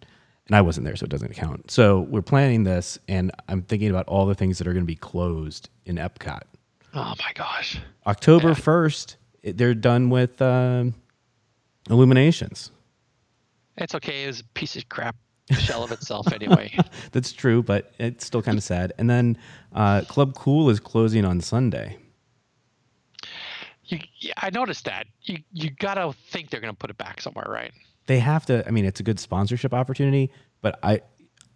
And I wasn't there, so it doesn't count. So we're planning this, and I'm thinking about all the things that are going to be closed in Epcot. oh my gosh. October first, they're done with um, Illuminations. It's okay. It was a piece of crap shell of itself anyway. That's true, but it's still kind of sad. And then uh, Club Cool is closing on Sunday. You, I noticed that. You you gotta think they're gonna put it back somewhere, right? They have to. I mean, it's a good sponsorship opportunity, but I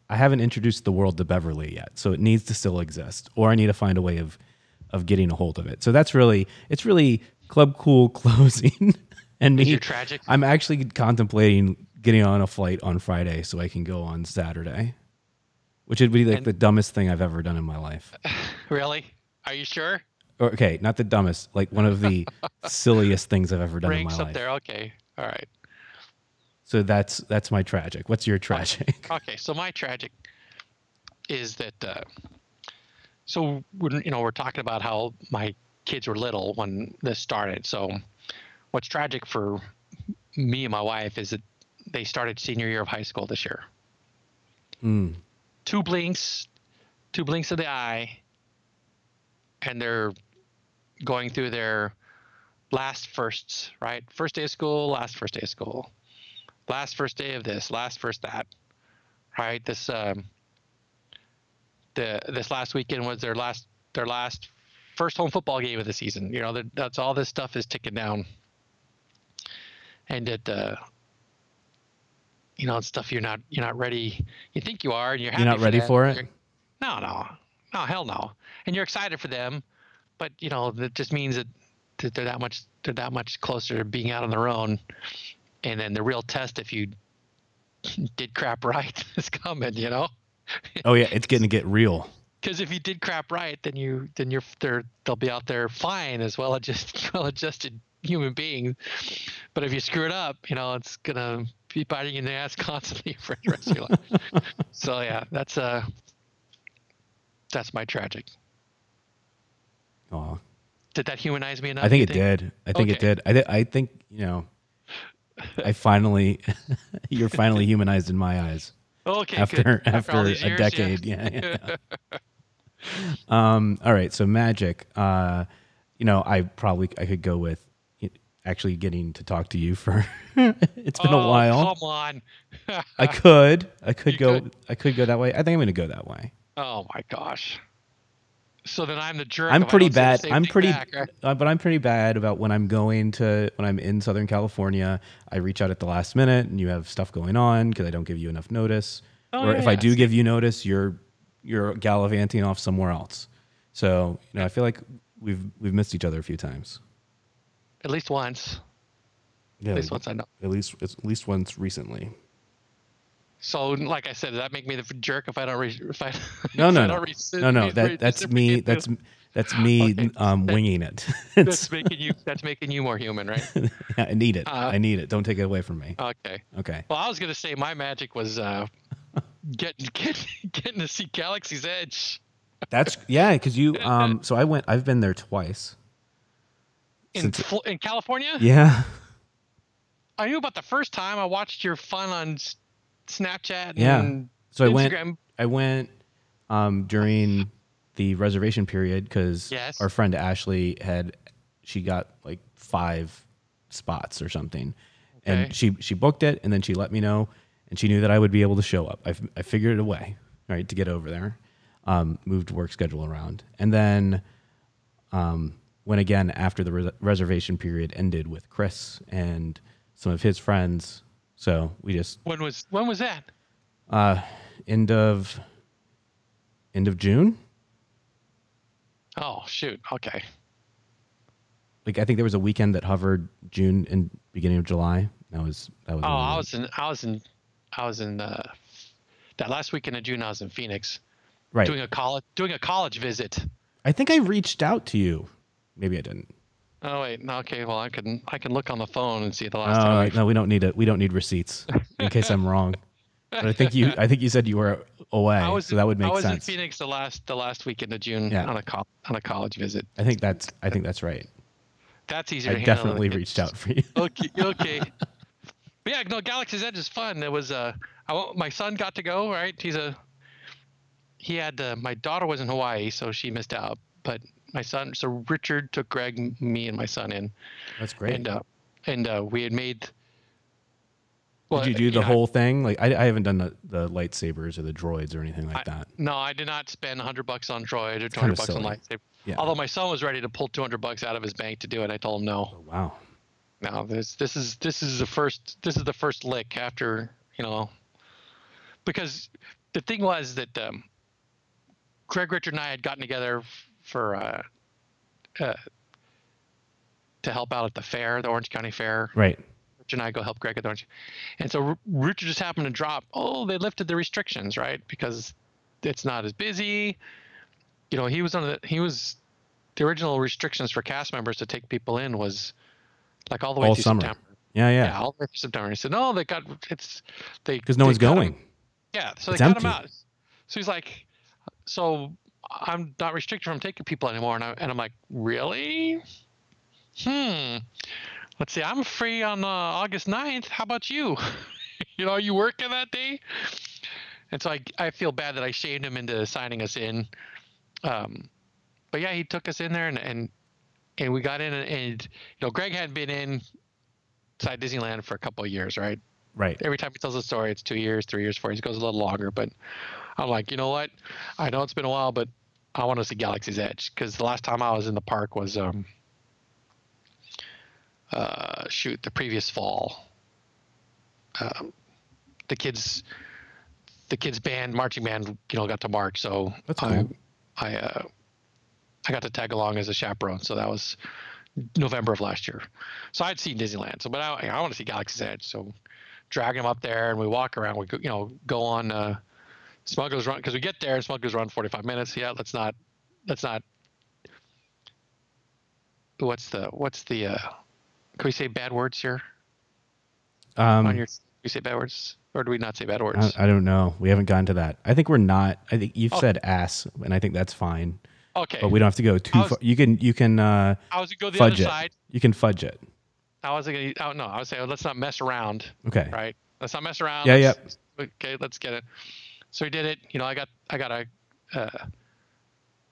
I haven't introduced the world to Beverly yet, so it needs to still exist, or I need to find a way of of getting a hold of it. So that's really it's really Club Cool closing, and me. tragic? I'm actually contemplating getting on a flight on Friday so I can go on Saturday, which would be like And- the dumbest thing I've ever done in my life. Really? Are you sure? Okay, not the dumbest, like one of the silliest things I've ever done in Ranks my up life. there. Okay. All right. So that's that's my tragic. What's your tragic? Okay. So my tragic is that. Uh, so when you know we're talking about how my kids were little when this started. So what's tragic for me and my wife is that they started senior year of high school this year. Mm. two blinks, two blinks of the eye, and they're going through their last firsts, right? First day of school, last first day of school, last first day of this, last first that, right? This um, the this last weekend was their last their last first home football game of the season. You know, that's all this stuff is ticking down, and it. Uh, you know, it's stuff you're not you're not ready. You think you are, and you're happy You're not ready them, for it? you're- No, no, no, hell no. And you're excited for them, but you know that just means that, that they're that much they're that much closer to being out on their own. And then the real test, if you did crap right, is coming. You know, Oh yeah, it's getting to get real. because if you did crap right, then you then you're they're they'll be out there fine as well adjusted well adjusted human beings. But if you screw it up, you know it's gonna be biting you in the ass constantly for the rest of your life. So yeah, that's uh that's my tragic. Oh, Did that humanize me enough? I think it did. I think it did. I th- I think you know. I finally, you're finally humanized in my eyes Okay, after good. after, all these a years, yeah. decade. Yeah. yeah. um. All right. So magic. Uh, you know, I probably I could go with actually getting to talk to you for. it's been a Oh, while. Come on. I could. I could You go. could? I could go that way. I think I'm going to go that way. oh my gosh. So then I'm the jerk. I'm pretty don't say the bad. I'm pretty, back, right? uh, but I'm pretty bad about when I'm going to when I'm in Southern California. I reach out at the last minute, and you have stuff going on because I don't give you enough notice. Oh, or yeah, if I yeah. do give you notice, you're you're gallivanting off somewhere else. So you know, I feel like we've we've missed each other a few times. At least once. Yeah, At least once I know. at least at least once recently. So, like I said, does that make me the jerk if I don't re- if I No, no, I no, no, no. That that's me. That's that's me Okay. um, winging it. that's making you that's making you more human, right? yeah, I need it. Uh, I need it. Don't take it away from me. Okay. Okay. Well, I was gonna say my magic was uh, getting getting getting to see Galaxy's Edge That's yeah, because you um. So I went. I've been there twice. in Since- in California. Yeah. I knew about the first time. I watched your fun on Snapchat. Yeah. So I went. I went um during the reservation period because Yes. our friend Ashley had she got like five spots or something, Okay. and she she booked it and then she let me know and she knew that I would be able to show up. I, f- I figured a way right to get over there. Um, moved work schedule around and then um, went again after the res- reservation period ended with Chris and some of his friends. So we just When was when was that? uh, end of end of June. Oh shoot. Okay. Like I think there was a weekend that hovered June and beginning of July. That was that was. Oh, I was in I was in I was in uh, that last weekend of June. I was in Phoenix right. doing a college doing a college visit. I think I reached out to you. Maybe I didn't. Oh wait, no, okay. Well, I can I can look on the phone and see the last Oh time. I- no, we don't need it. We don't need receipts in case I'm wrong. But I think you. I think you said you were away, I was so that would make sense. I was sense. in Phoenix the last the last weekend of June Yeah. on a col- on a college visit. I think that's. I think that's right. That's easier. I to definitely reached out for you. okay, okay. But yeah, no, Galaxy's Edge is fun. It was uh, I, my son got to go. Right, he's a. He had uh, my daughter was in Hawaii, so she missed out. But my son, so Richard took Greg, me, and my son in, That's great. and uh, and uh, we had made. Well, Did you do the know, whole thing? Like I, I haven't done the, the lightsabers or the droids or anything like I- that. No, I did not spend 100 bucks on droid or 200 kinda bucks on silly. lightsaber. Yeah. Although my son was ready to pull 200 bucks out of his bank to do it, I told him no. Oh, wow. No, this this is this is the first this is the first lick after you know because the thing was that um, Greg Richard and I had gotten together for uh, uh, to help out at the fair, the Orange County Fair. Right. Richard and I go help Greg at the Orange, and so R- Richard just happened to drop. Oh, they lifted the restrictions, right? Because it's not as busy. You know, he was on the he was the original restrictions for cast members to take people in was like all the way All through summer. September. Yeah, Yeah, yeah. all the way through September. He said, no, they got it's they Because no they one's cut going. Yeah, so they It's cut empty. him out. So he's like, so I'm not restricted from taking people anymore, and, I, and I'm like, really? Hmm. Let's see. I'm free on uh, August 9th. How about you? you know, are you working that day? And so I, I feel bad that I shamed him into signing us in. Um, but yeah, he took us in there and and, and we got in and, and you know Greg hadn't been in inside Disneyland for a couple of years, right? Right. every time he tells a story, it's two years, three years, four years. It goes a little longer, but I'm like, you know what? I know it's been a while, but I want to see Galaxy's Edge because the last time I was in the park was um uh shoot the previous fall. Um, the kids, the kids band, marching band, you know, got to march, so That's I, cool. I uh, I got to tag along as a chaperone, so that was November of last year. So I'd seen Disneyland, so but I, I want to see Galaxy's Edge, so drag him up there and we walk around. We go, you know go on uh, Smuggler's Run because we get there Smuggler's Run 45 minutes. Yeah, let's not let's not. What's the what's the? uh Can we say bad words here Um, on your? We say bad words or do we not say bad words? I, I don't know. We haven't gotten to that. I think we're not. I think you've Oh. said ass, and I think that's fine. okay, But we don't have to go too was- far. You can you can uh, I was gonna go the fudge other it. side. You can fudge it. I wasn't gonna. Oh no, I was saying let's not mess around. Okay. right? Let's not mess around. Yeah, let's- Okay, let's get it. So we did it. You know, I got I got a, uh,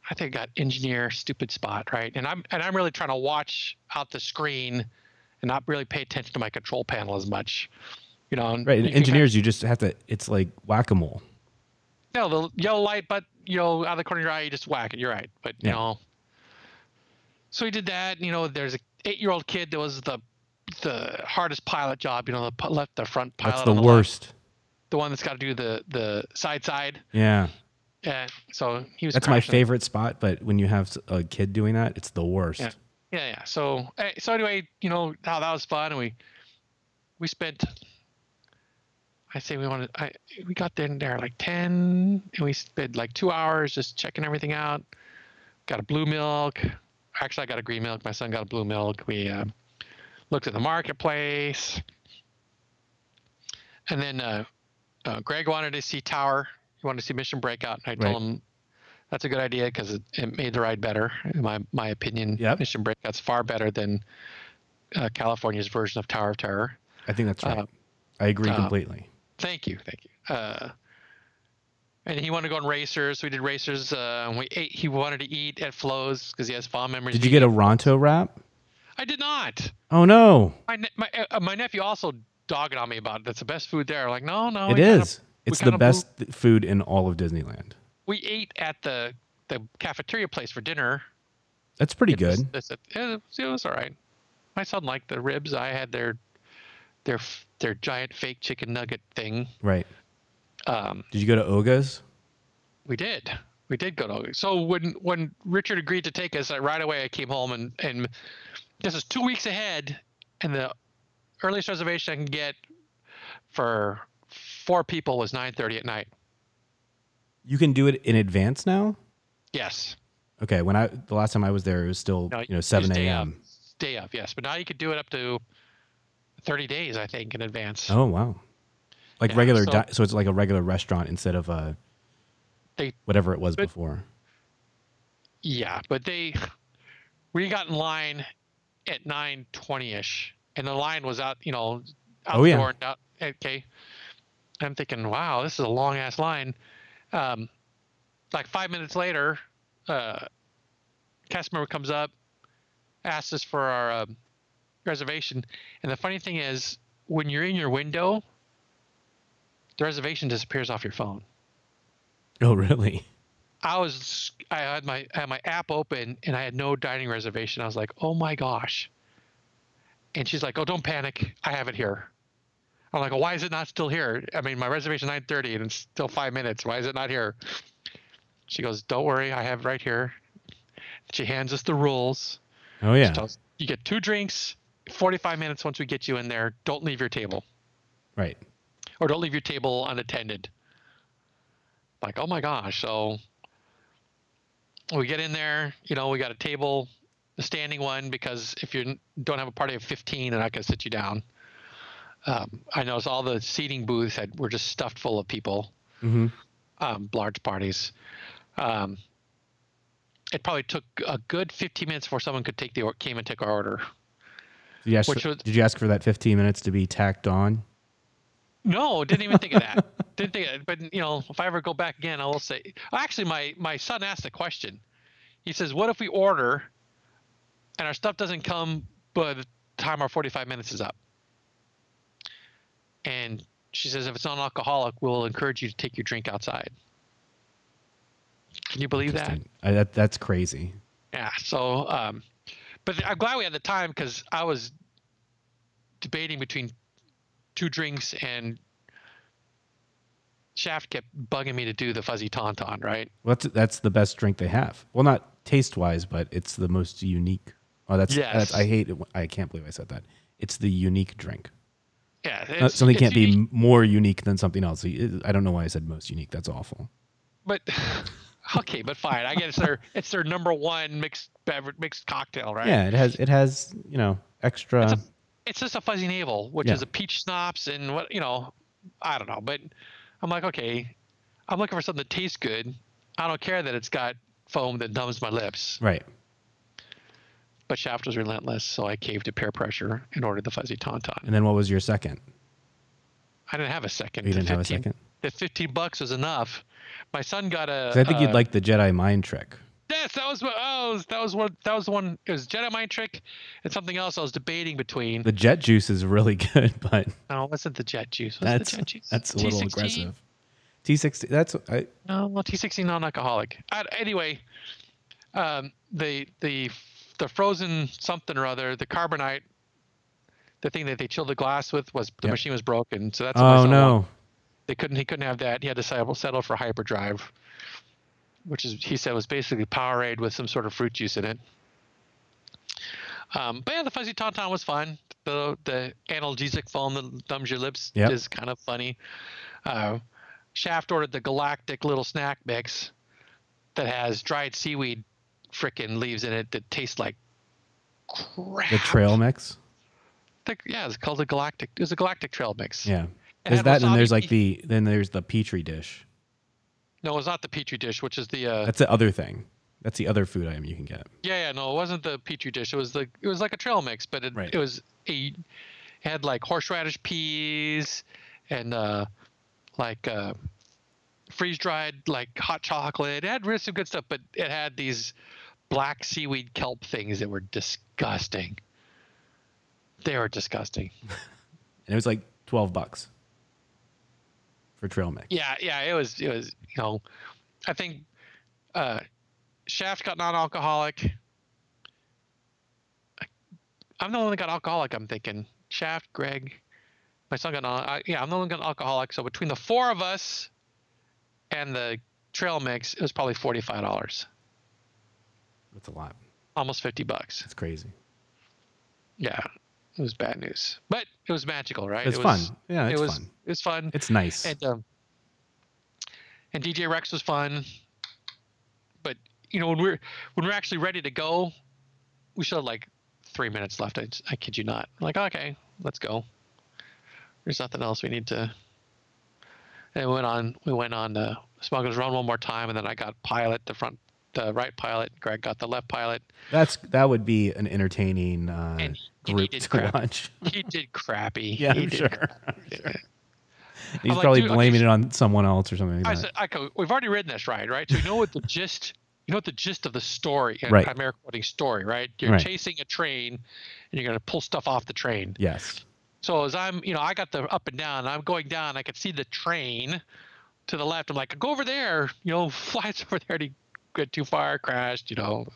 I think I got engineer stupid spot right, and I'm and I'm really trying to watch out the screen, and not really pay attention to my control panel as much. You know, and Right. you engineers, you just have to. It's like whack a mole. No, the yellow light, but you know, out of the corner of your eye, you just whack it. You're right, but you know. So we did that. You know, there's a eight-year-old kid that was the the hardest pilot job. You know, the left the front pilot. That's the left, worst. The one that's got to do the the side side. Yeah. Yeah. So he was. That's my favorite spot. But when you have a kid doing that, it's the worst. Yeah. Yeah, yeah. So, eh, so anyway, you know how that was fun, and we we spent. I say we wanted. I we got in there like ten, and we spent like two hours just checking everything out. Got a blue milk. Actually, I got a green milk. My son got a blue milk. We uh, looked at the marketplace, and then uh, uh, Greg wanted to see Tower. He wanted to see Mission Breakout. And I told Right. him that's a good idea because it, it made the ride better. In my my opinion, Yep. Mission Breakout's far better than uh, California's version of Tower of Terror. I think that's right. Uh, I agree uh, completely. Thank you, thank you. Uh, and he wanted to go on racers. So we did racers. Uh, and we ate. He wanted to eat at Flo's because he has fond memories. Did you get a Ronto wrap? I did not. Oh no, My ne- my uh, my nephew also dogging on me about it. that's the best food there. Like no, no, it is. kinda- It's the best th- food in all of Disneyland. we ate at the the cafeteria place for dinner. That's pretty It was- good. it's- it, was, it was all right. My son liked the ribs. I had their their their giant fake chicken nugget thing. Right. Um, Did you go to Oga's? we did. We did go to. Oga's. So when when Richard agreed to take us, I, right away I came home and and this is two weeks ahead, and the earliest reservation I can get for four people was 9:30 at night. You can do it in advance now. Yes. Okay. When I the last time I was there, it was still No, you know seven a.m. Day of, yes. But now you could do it up to 30 days, I think, in advance. Oh wow. Like Yeah, regular, so- di- so it's like a regular restaurant instead of a They- whatever it was but- before. Yeah, but they we got in line at 9:20 ish, and the line was out, you know, out Oh, the yeah. door. and Out, okay, I'm thinking, wow, this is a long ass line. Um, like five minutes later, uh, cast member comes up, asks us for our um, reservation, and the funny thing is, when you're in your window, the reservation disappears off your phone. Oh, really? I was I had my I had my app open and I had no dining reservation. I was like, oh my gosh. And she's like, oh, don't panic. I have it here. I'm like, well, why is it not still here? I mean, my reservation 9:30 and it's still five minutes. Why is it not here? She goes, don't worry, I have it right here. She hands us the rules. Oh, yeah. She tells, you get two drinks, 45 minutes once we get you in there. Don't leave your table Right. or don't leave your table unattended. Like, oh my gosh. So we get in there, you know, we got a table, standing one, because if you don't have a party of 15, they're not going to sit you down. Um, I noticed all the seating booths had, were just stuffed full of people, Mm-hmm. um, large parties. Um, it probably took a good 15 minutes before someone could take the or- came and took our order. Did you, ask for, was- did you ask for that 15 minutes to be tacked on? No, didn't even think of that. didn't think of it. But you know, if I ever go back again, I will say. Actually, my my son asked a question. He says, "What if we order, and our stuff doesn't come by the time our 45 minutes is up?" And she says, "If it's non-alcoholic, we'll encourage you to take your drink outside." Can you believe that? I, that that's crazy. Yeah. So, um, but I'm glad we had the time because I was debating between two drinks and Shaft kept bugging me to do the fuzzy tauntaun, right? Well, that's that's the best drink they have. Well, not taste wise, but it's the most unique. Oh, that's, Yes. that's I hate it. I can't believe I said that. It's the unique drink. Yeah. Uh, it's- something it's can't be unique, m- more unique than something else. I don't know why I said most unique. That's awful. But okay, but fine. I guess it's their it's their number one mixed beverage mixed cocktail, right? Yeah, it has it has you know extra. It's a- It's just a fuzzy navel, which Yeah. is a peach schnapps and what you know, I don't know. But I'm like, okay, I'm looking for something that tastes good. I don't care that it's got foam that numbs my lips. right. But Shaft was relentless, so I caved to peer pressure and ordered the fuzzy tauntaun. And then what was your second? I didn't have a second. You didn't have a second. The 15 bucks was enough. My son got a. I think you'd uh, like the Jedi mind trick. Yes, that was what. Oh, that was what. That was the one. It was Jedi Mind Trick, and something else I was debating between. The jet juice is really good, but no, it wasn't the Jet Juice. Was that's the Jet Juice? that's a little aggressive. T sixty. That's I, No, well, T sixty non-alcoholic. Uh, anyway, um, the the the frozen something or other, the carbonite, the thing that they chilled the glass with was the Yep. machine was broken, so that's oh no. they couldn't he couldn't have that. He had to settle, settle for hyperdrive, which is he said was basically Powerade with some sort of fruit juice in it. Um, but yeah, the fuzzy tauntaun was fun. The the analgesic foam that numbs your lips Yep. is kind of funny. Uh, Shaft ordered the galactic little snack mix that has dried seaweed frickin' leaves in it that taste like crap. The trail mix. The- yeah, it's called the galactic. It was a galactic trail mix. Yeah. It had that, and there's like the then there's the petri dish. No, it's not the petri dish, which is the uh, That's the other thing. That's the other food item you can get. Yeah, yeah, no, it wasn't the petri dish. It was the it was like a trail mix, but it, Right. it was a it had like horseradish peas and uh like uh freeze dried like hot chocolate. It had really some good stuff, but it had these black seaweed kelp things that were disgusting. They were disgusting. And it was like twelve bucks for trail mix. Yeah, yeah, it was it was you know, I think uh Shaft got non-alcoholic. I'm the only one that got alcoholic. I'm thinking Shaft, Greg, my son got non. I, yeah, I'm the only one that got alcoholic. So between the four of us and the trail mix, it was probably forty-five dollars, That's a lot. almost fifty bucks. It's crazy. Yeah, it was bad news, but it was magical, right? It's it was, fun. Yeah, it's it was. fun. It was fun. It's nice. and um, and DJ Rex was fun. But you know when we're when we're actually ready to go, we still had like three minutes left. I, I kid you not. I'm like okay, let's go. There's nothing else we need to. And we went on. We went on uh, Smuggler's Run one more time, and then I got pilot the front, the right pilot. Greg got the left pilot. That's that would be an entertaining uh, And- he group did to crap. watch. He did crappy. yeah, he I'm sure. crap. He's probably blaming so- it on someone else or something. I Like said. I go, we've already written this, right? Right. So you know what the gist, you know what the gist of the story, and Right. I'm air quoting story, right? You're Right. chasing a train, and you're gonna pull stuff off the train. Yes. So as I'm, you know, I got the up and down. I'm going down. I could see the train to the left. I'm like, go over there. You know, flies over there. To get too far, crashed. You know.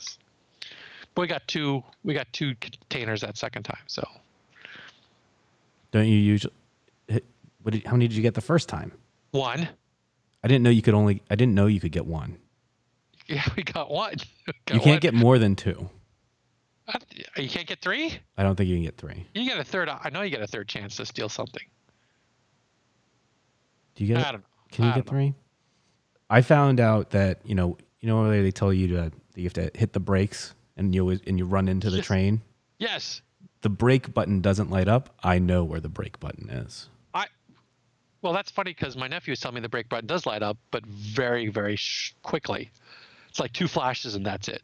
But we got two. We got two containers that second time. So Don't you usually? What did, how many did you get the first time? one. I didn't know you could only. I didn't know you could get one. Yeah, we got one. We got You can't one. get more than two. Uh, You can't get three. I don't think you can get three. You get a third. I know you get a third chance to steal something. Do you get? I don't know. Can you I get don't know. three? I found out that you know you know where they tell you to you have to hit the brakes and you always, and you run into the Yes. train. Yes. The brake button doesn't light up. I know where the brake button is. I. Well, that's funny because my nephew was telling me the brake button does light up, but very, very sh- quickly. It's like two flashes and that's it.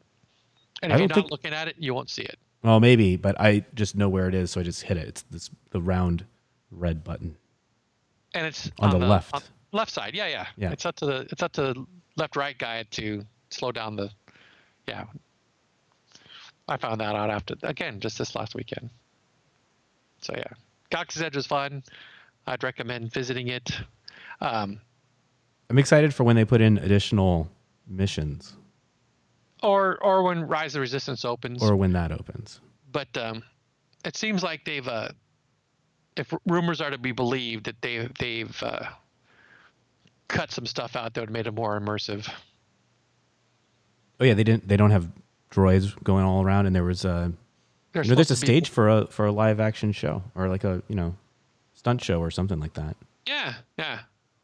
And I if you're think- looking at it, you won't see it. Well, maybe, but I just know where it is, so I just hit it. It's this the round red button. And it's On the left. on- left side. Yeah, yeah. Yeah. It's up to the it's up to the left right guy to slow down the. Yeah. I found that out after again just this last weekend. So yeah, Galaxy's Edge was fun. I'd recommend visiting it. Um, I'm excited for when they put in additional missions or or when Rise of the Resistance opens. or when that opens. but um, it seems like they've, uh, if rumors are to be believed, that they they've uh, cut some stuff out that would made it more immersive. Oh yeah, they didn't. They don't have droids going all around, and there was a There's, you know, there's a to be- stage for a for a live action show or like a you know stunt show or something like that. Yeah, yeah,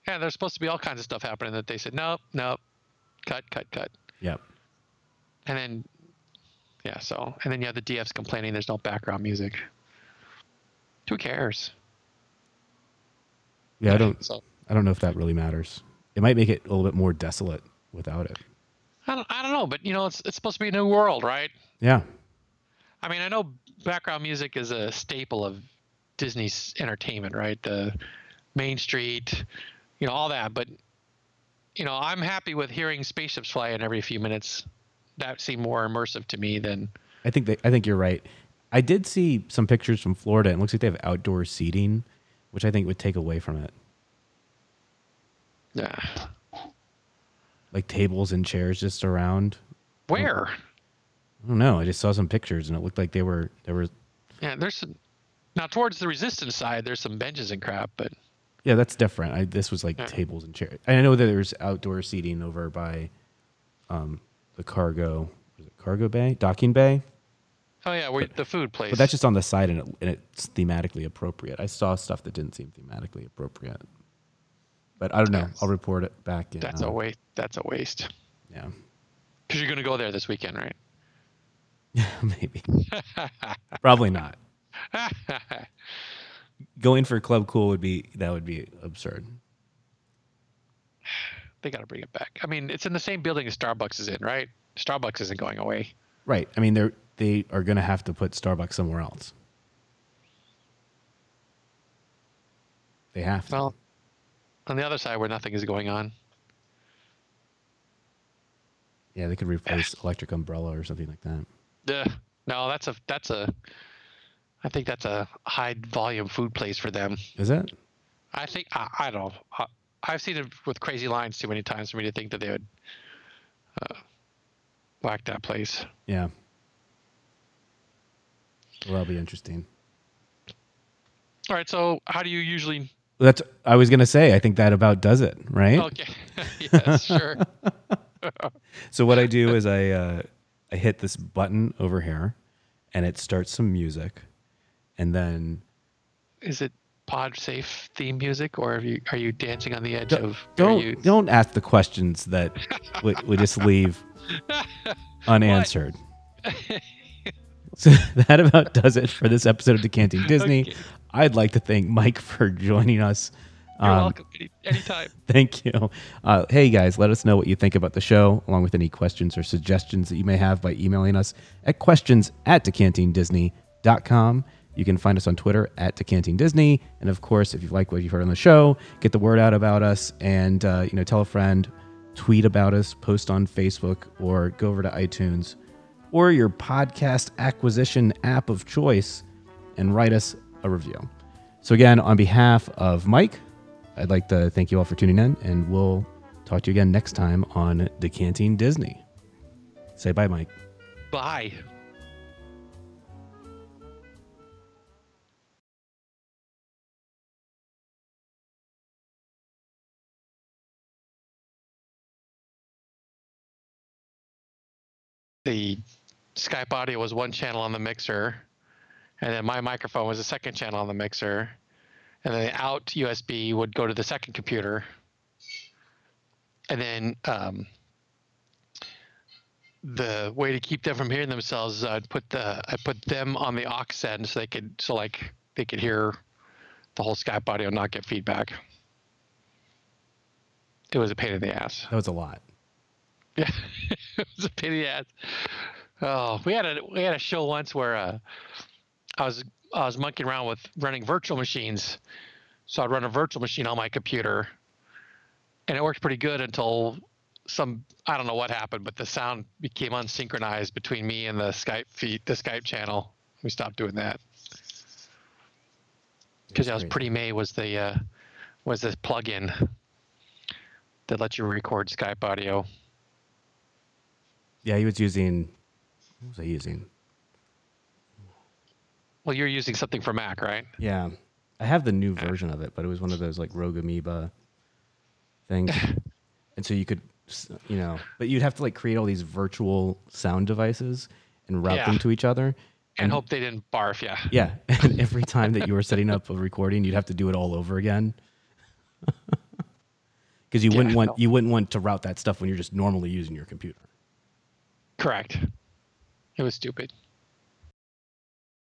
yeah. There's supposed to be all kinds of stuff happening that they said nope, nope, cut, cut, cut, Yep. And then yeah. So and then you have the DFs complaining there's no background music. Who cares? Yeah, I don't. So I don't know if that really matters. It might make it a little bit more desolate without it. I don't, I don't know, but you know, it's it's supposed to be a new world, right? Yeah. I mean, I know background music is a staple of Disney's entertainment, right? The Main Street, you know, all that. But you know, I'm happy with hearing spaceships flying every few minutes. That seemed more immersive to me than I think they, I think you're right. I did see some pictures from Florida. and It looks like they have outdoor seating, which I think would take away from it, yeah. like tables and chairs just around. Where? I don't know. I just saw some pictures and it looked like they were there was Yeah, there's some. Now towards the resistance side, there's some benches and crap, but yeah, that's different. I, this was like Yeah. tables and chairs. I know that there's outdoor seating over by um, the cargo cargo bay docking bay, oh yeah, where the food place. but that's just on the side and, it, and it's thematically appropriate. I saw stuff that didn't seem thematically appropriate, but I don't know. I'll report it back. In, that's uh, a waste. That's a waste. Yeah, Because you're gonna go there this weekend, right? maybe. Probably not. Going for Club Cool would be that would be absurd. they got to bring it back. I mean, it's in the same building as Starbucks is in, right? Starbucks isn't going away. Right. I mean, they're they are going to have to put Starbucks somewhere else. They have to. Well, on the other side where nothing is going on. yeah, they could replace Electric Umbrella or something like that. Ugh. no, that's a that's a. I think that's a high volume food place for them. Is it? I think I, I don't know. I've seen it with crazy lines too many times for me to think that they would uh, whack that place. Yeah. Well, that'll be interesting. All right, so how do you usually? That's I was going to say. I think that about does it, right? Okay, yes, sure. So what I do is I uh, I hit this button over here, and it starts some music, and then Is it pod safe theme music, or are you are you dancing on the edge Don't- of? don't you- don't ask the questions that we, we just leave unanswered. so that about does it for this episode of Decanting Disney. Okay. I'd like to thank Mike for joining us. You're Um, welcome. Any, anytime. Thank you. Uh, hey, guys, let us know what you think about the show, along with any questions or suggestions that you may have by emailing us at questions at decantingdisney.com. You can find us on Twitter at Decanting Disney. And of course, if you like what you've heard on the show, get the word out about us and, uh, you know, tell a friend, tweet about us, post on Facebook, or go over to iTunes or your podcast acquisition app of choice and write us a review. So, again, on behalf of Mike, I'd like to thank you all for tuning in, and we'll talk to you again next time on Decanting Disney. Say bye, Mike. Bye. The Skype audio was one channel on the mixer, and then my microphone was the second channel on the mixer, and then the out USB would go to the second computer, and then um, the way to keep them from hearing themselves I'd put the I put them on the aux end so they could so like they could hear the whole Skype audio and not get feedback. It was a pain in the ass. That was a lot. Yeah, it was a the ass. Oh, we had a we had a show once where uh, I was I was monkeying around with running virtual machines, so I'd run a virtual machine on my computer, and it worked pretty good until some I don't know what happened, but the sound became unsynchronized between me and the Skype feed, the Skype channel. We stopped doing that because that was. Pretty May was the uh, was this plugin that lets you record Skype audio. Yeah, he was using. What was I using? Well, you're using something for Mac, right? Yeah, I have the new version of it, but it was one of those like Rogue Amoeba things, and so you could, you know, but you'd have to like create all these virtual sound devices and route them to each other. And hope they didn't barf yeah. Yeah, and every time that you were setting up a recording, you'd have to do it all over again. Because you wouldn't want no. you wouldn't want to route that stuff when you're just normally using your computer. Correct. It was stupid.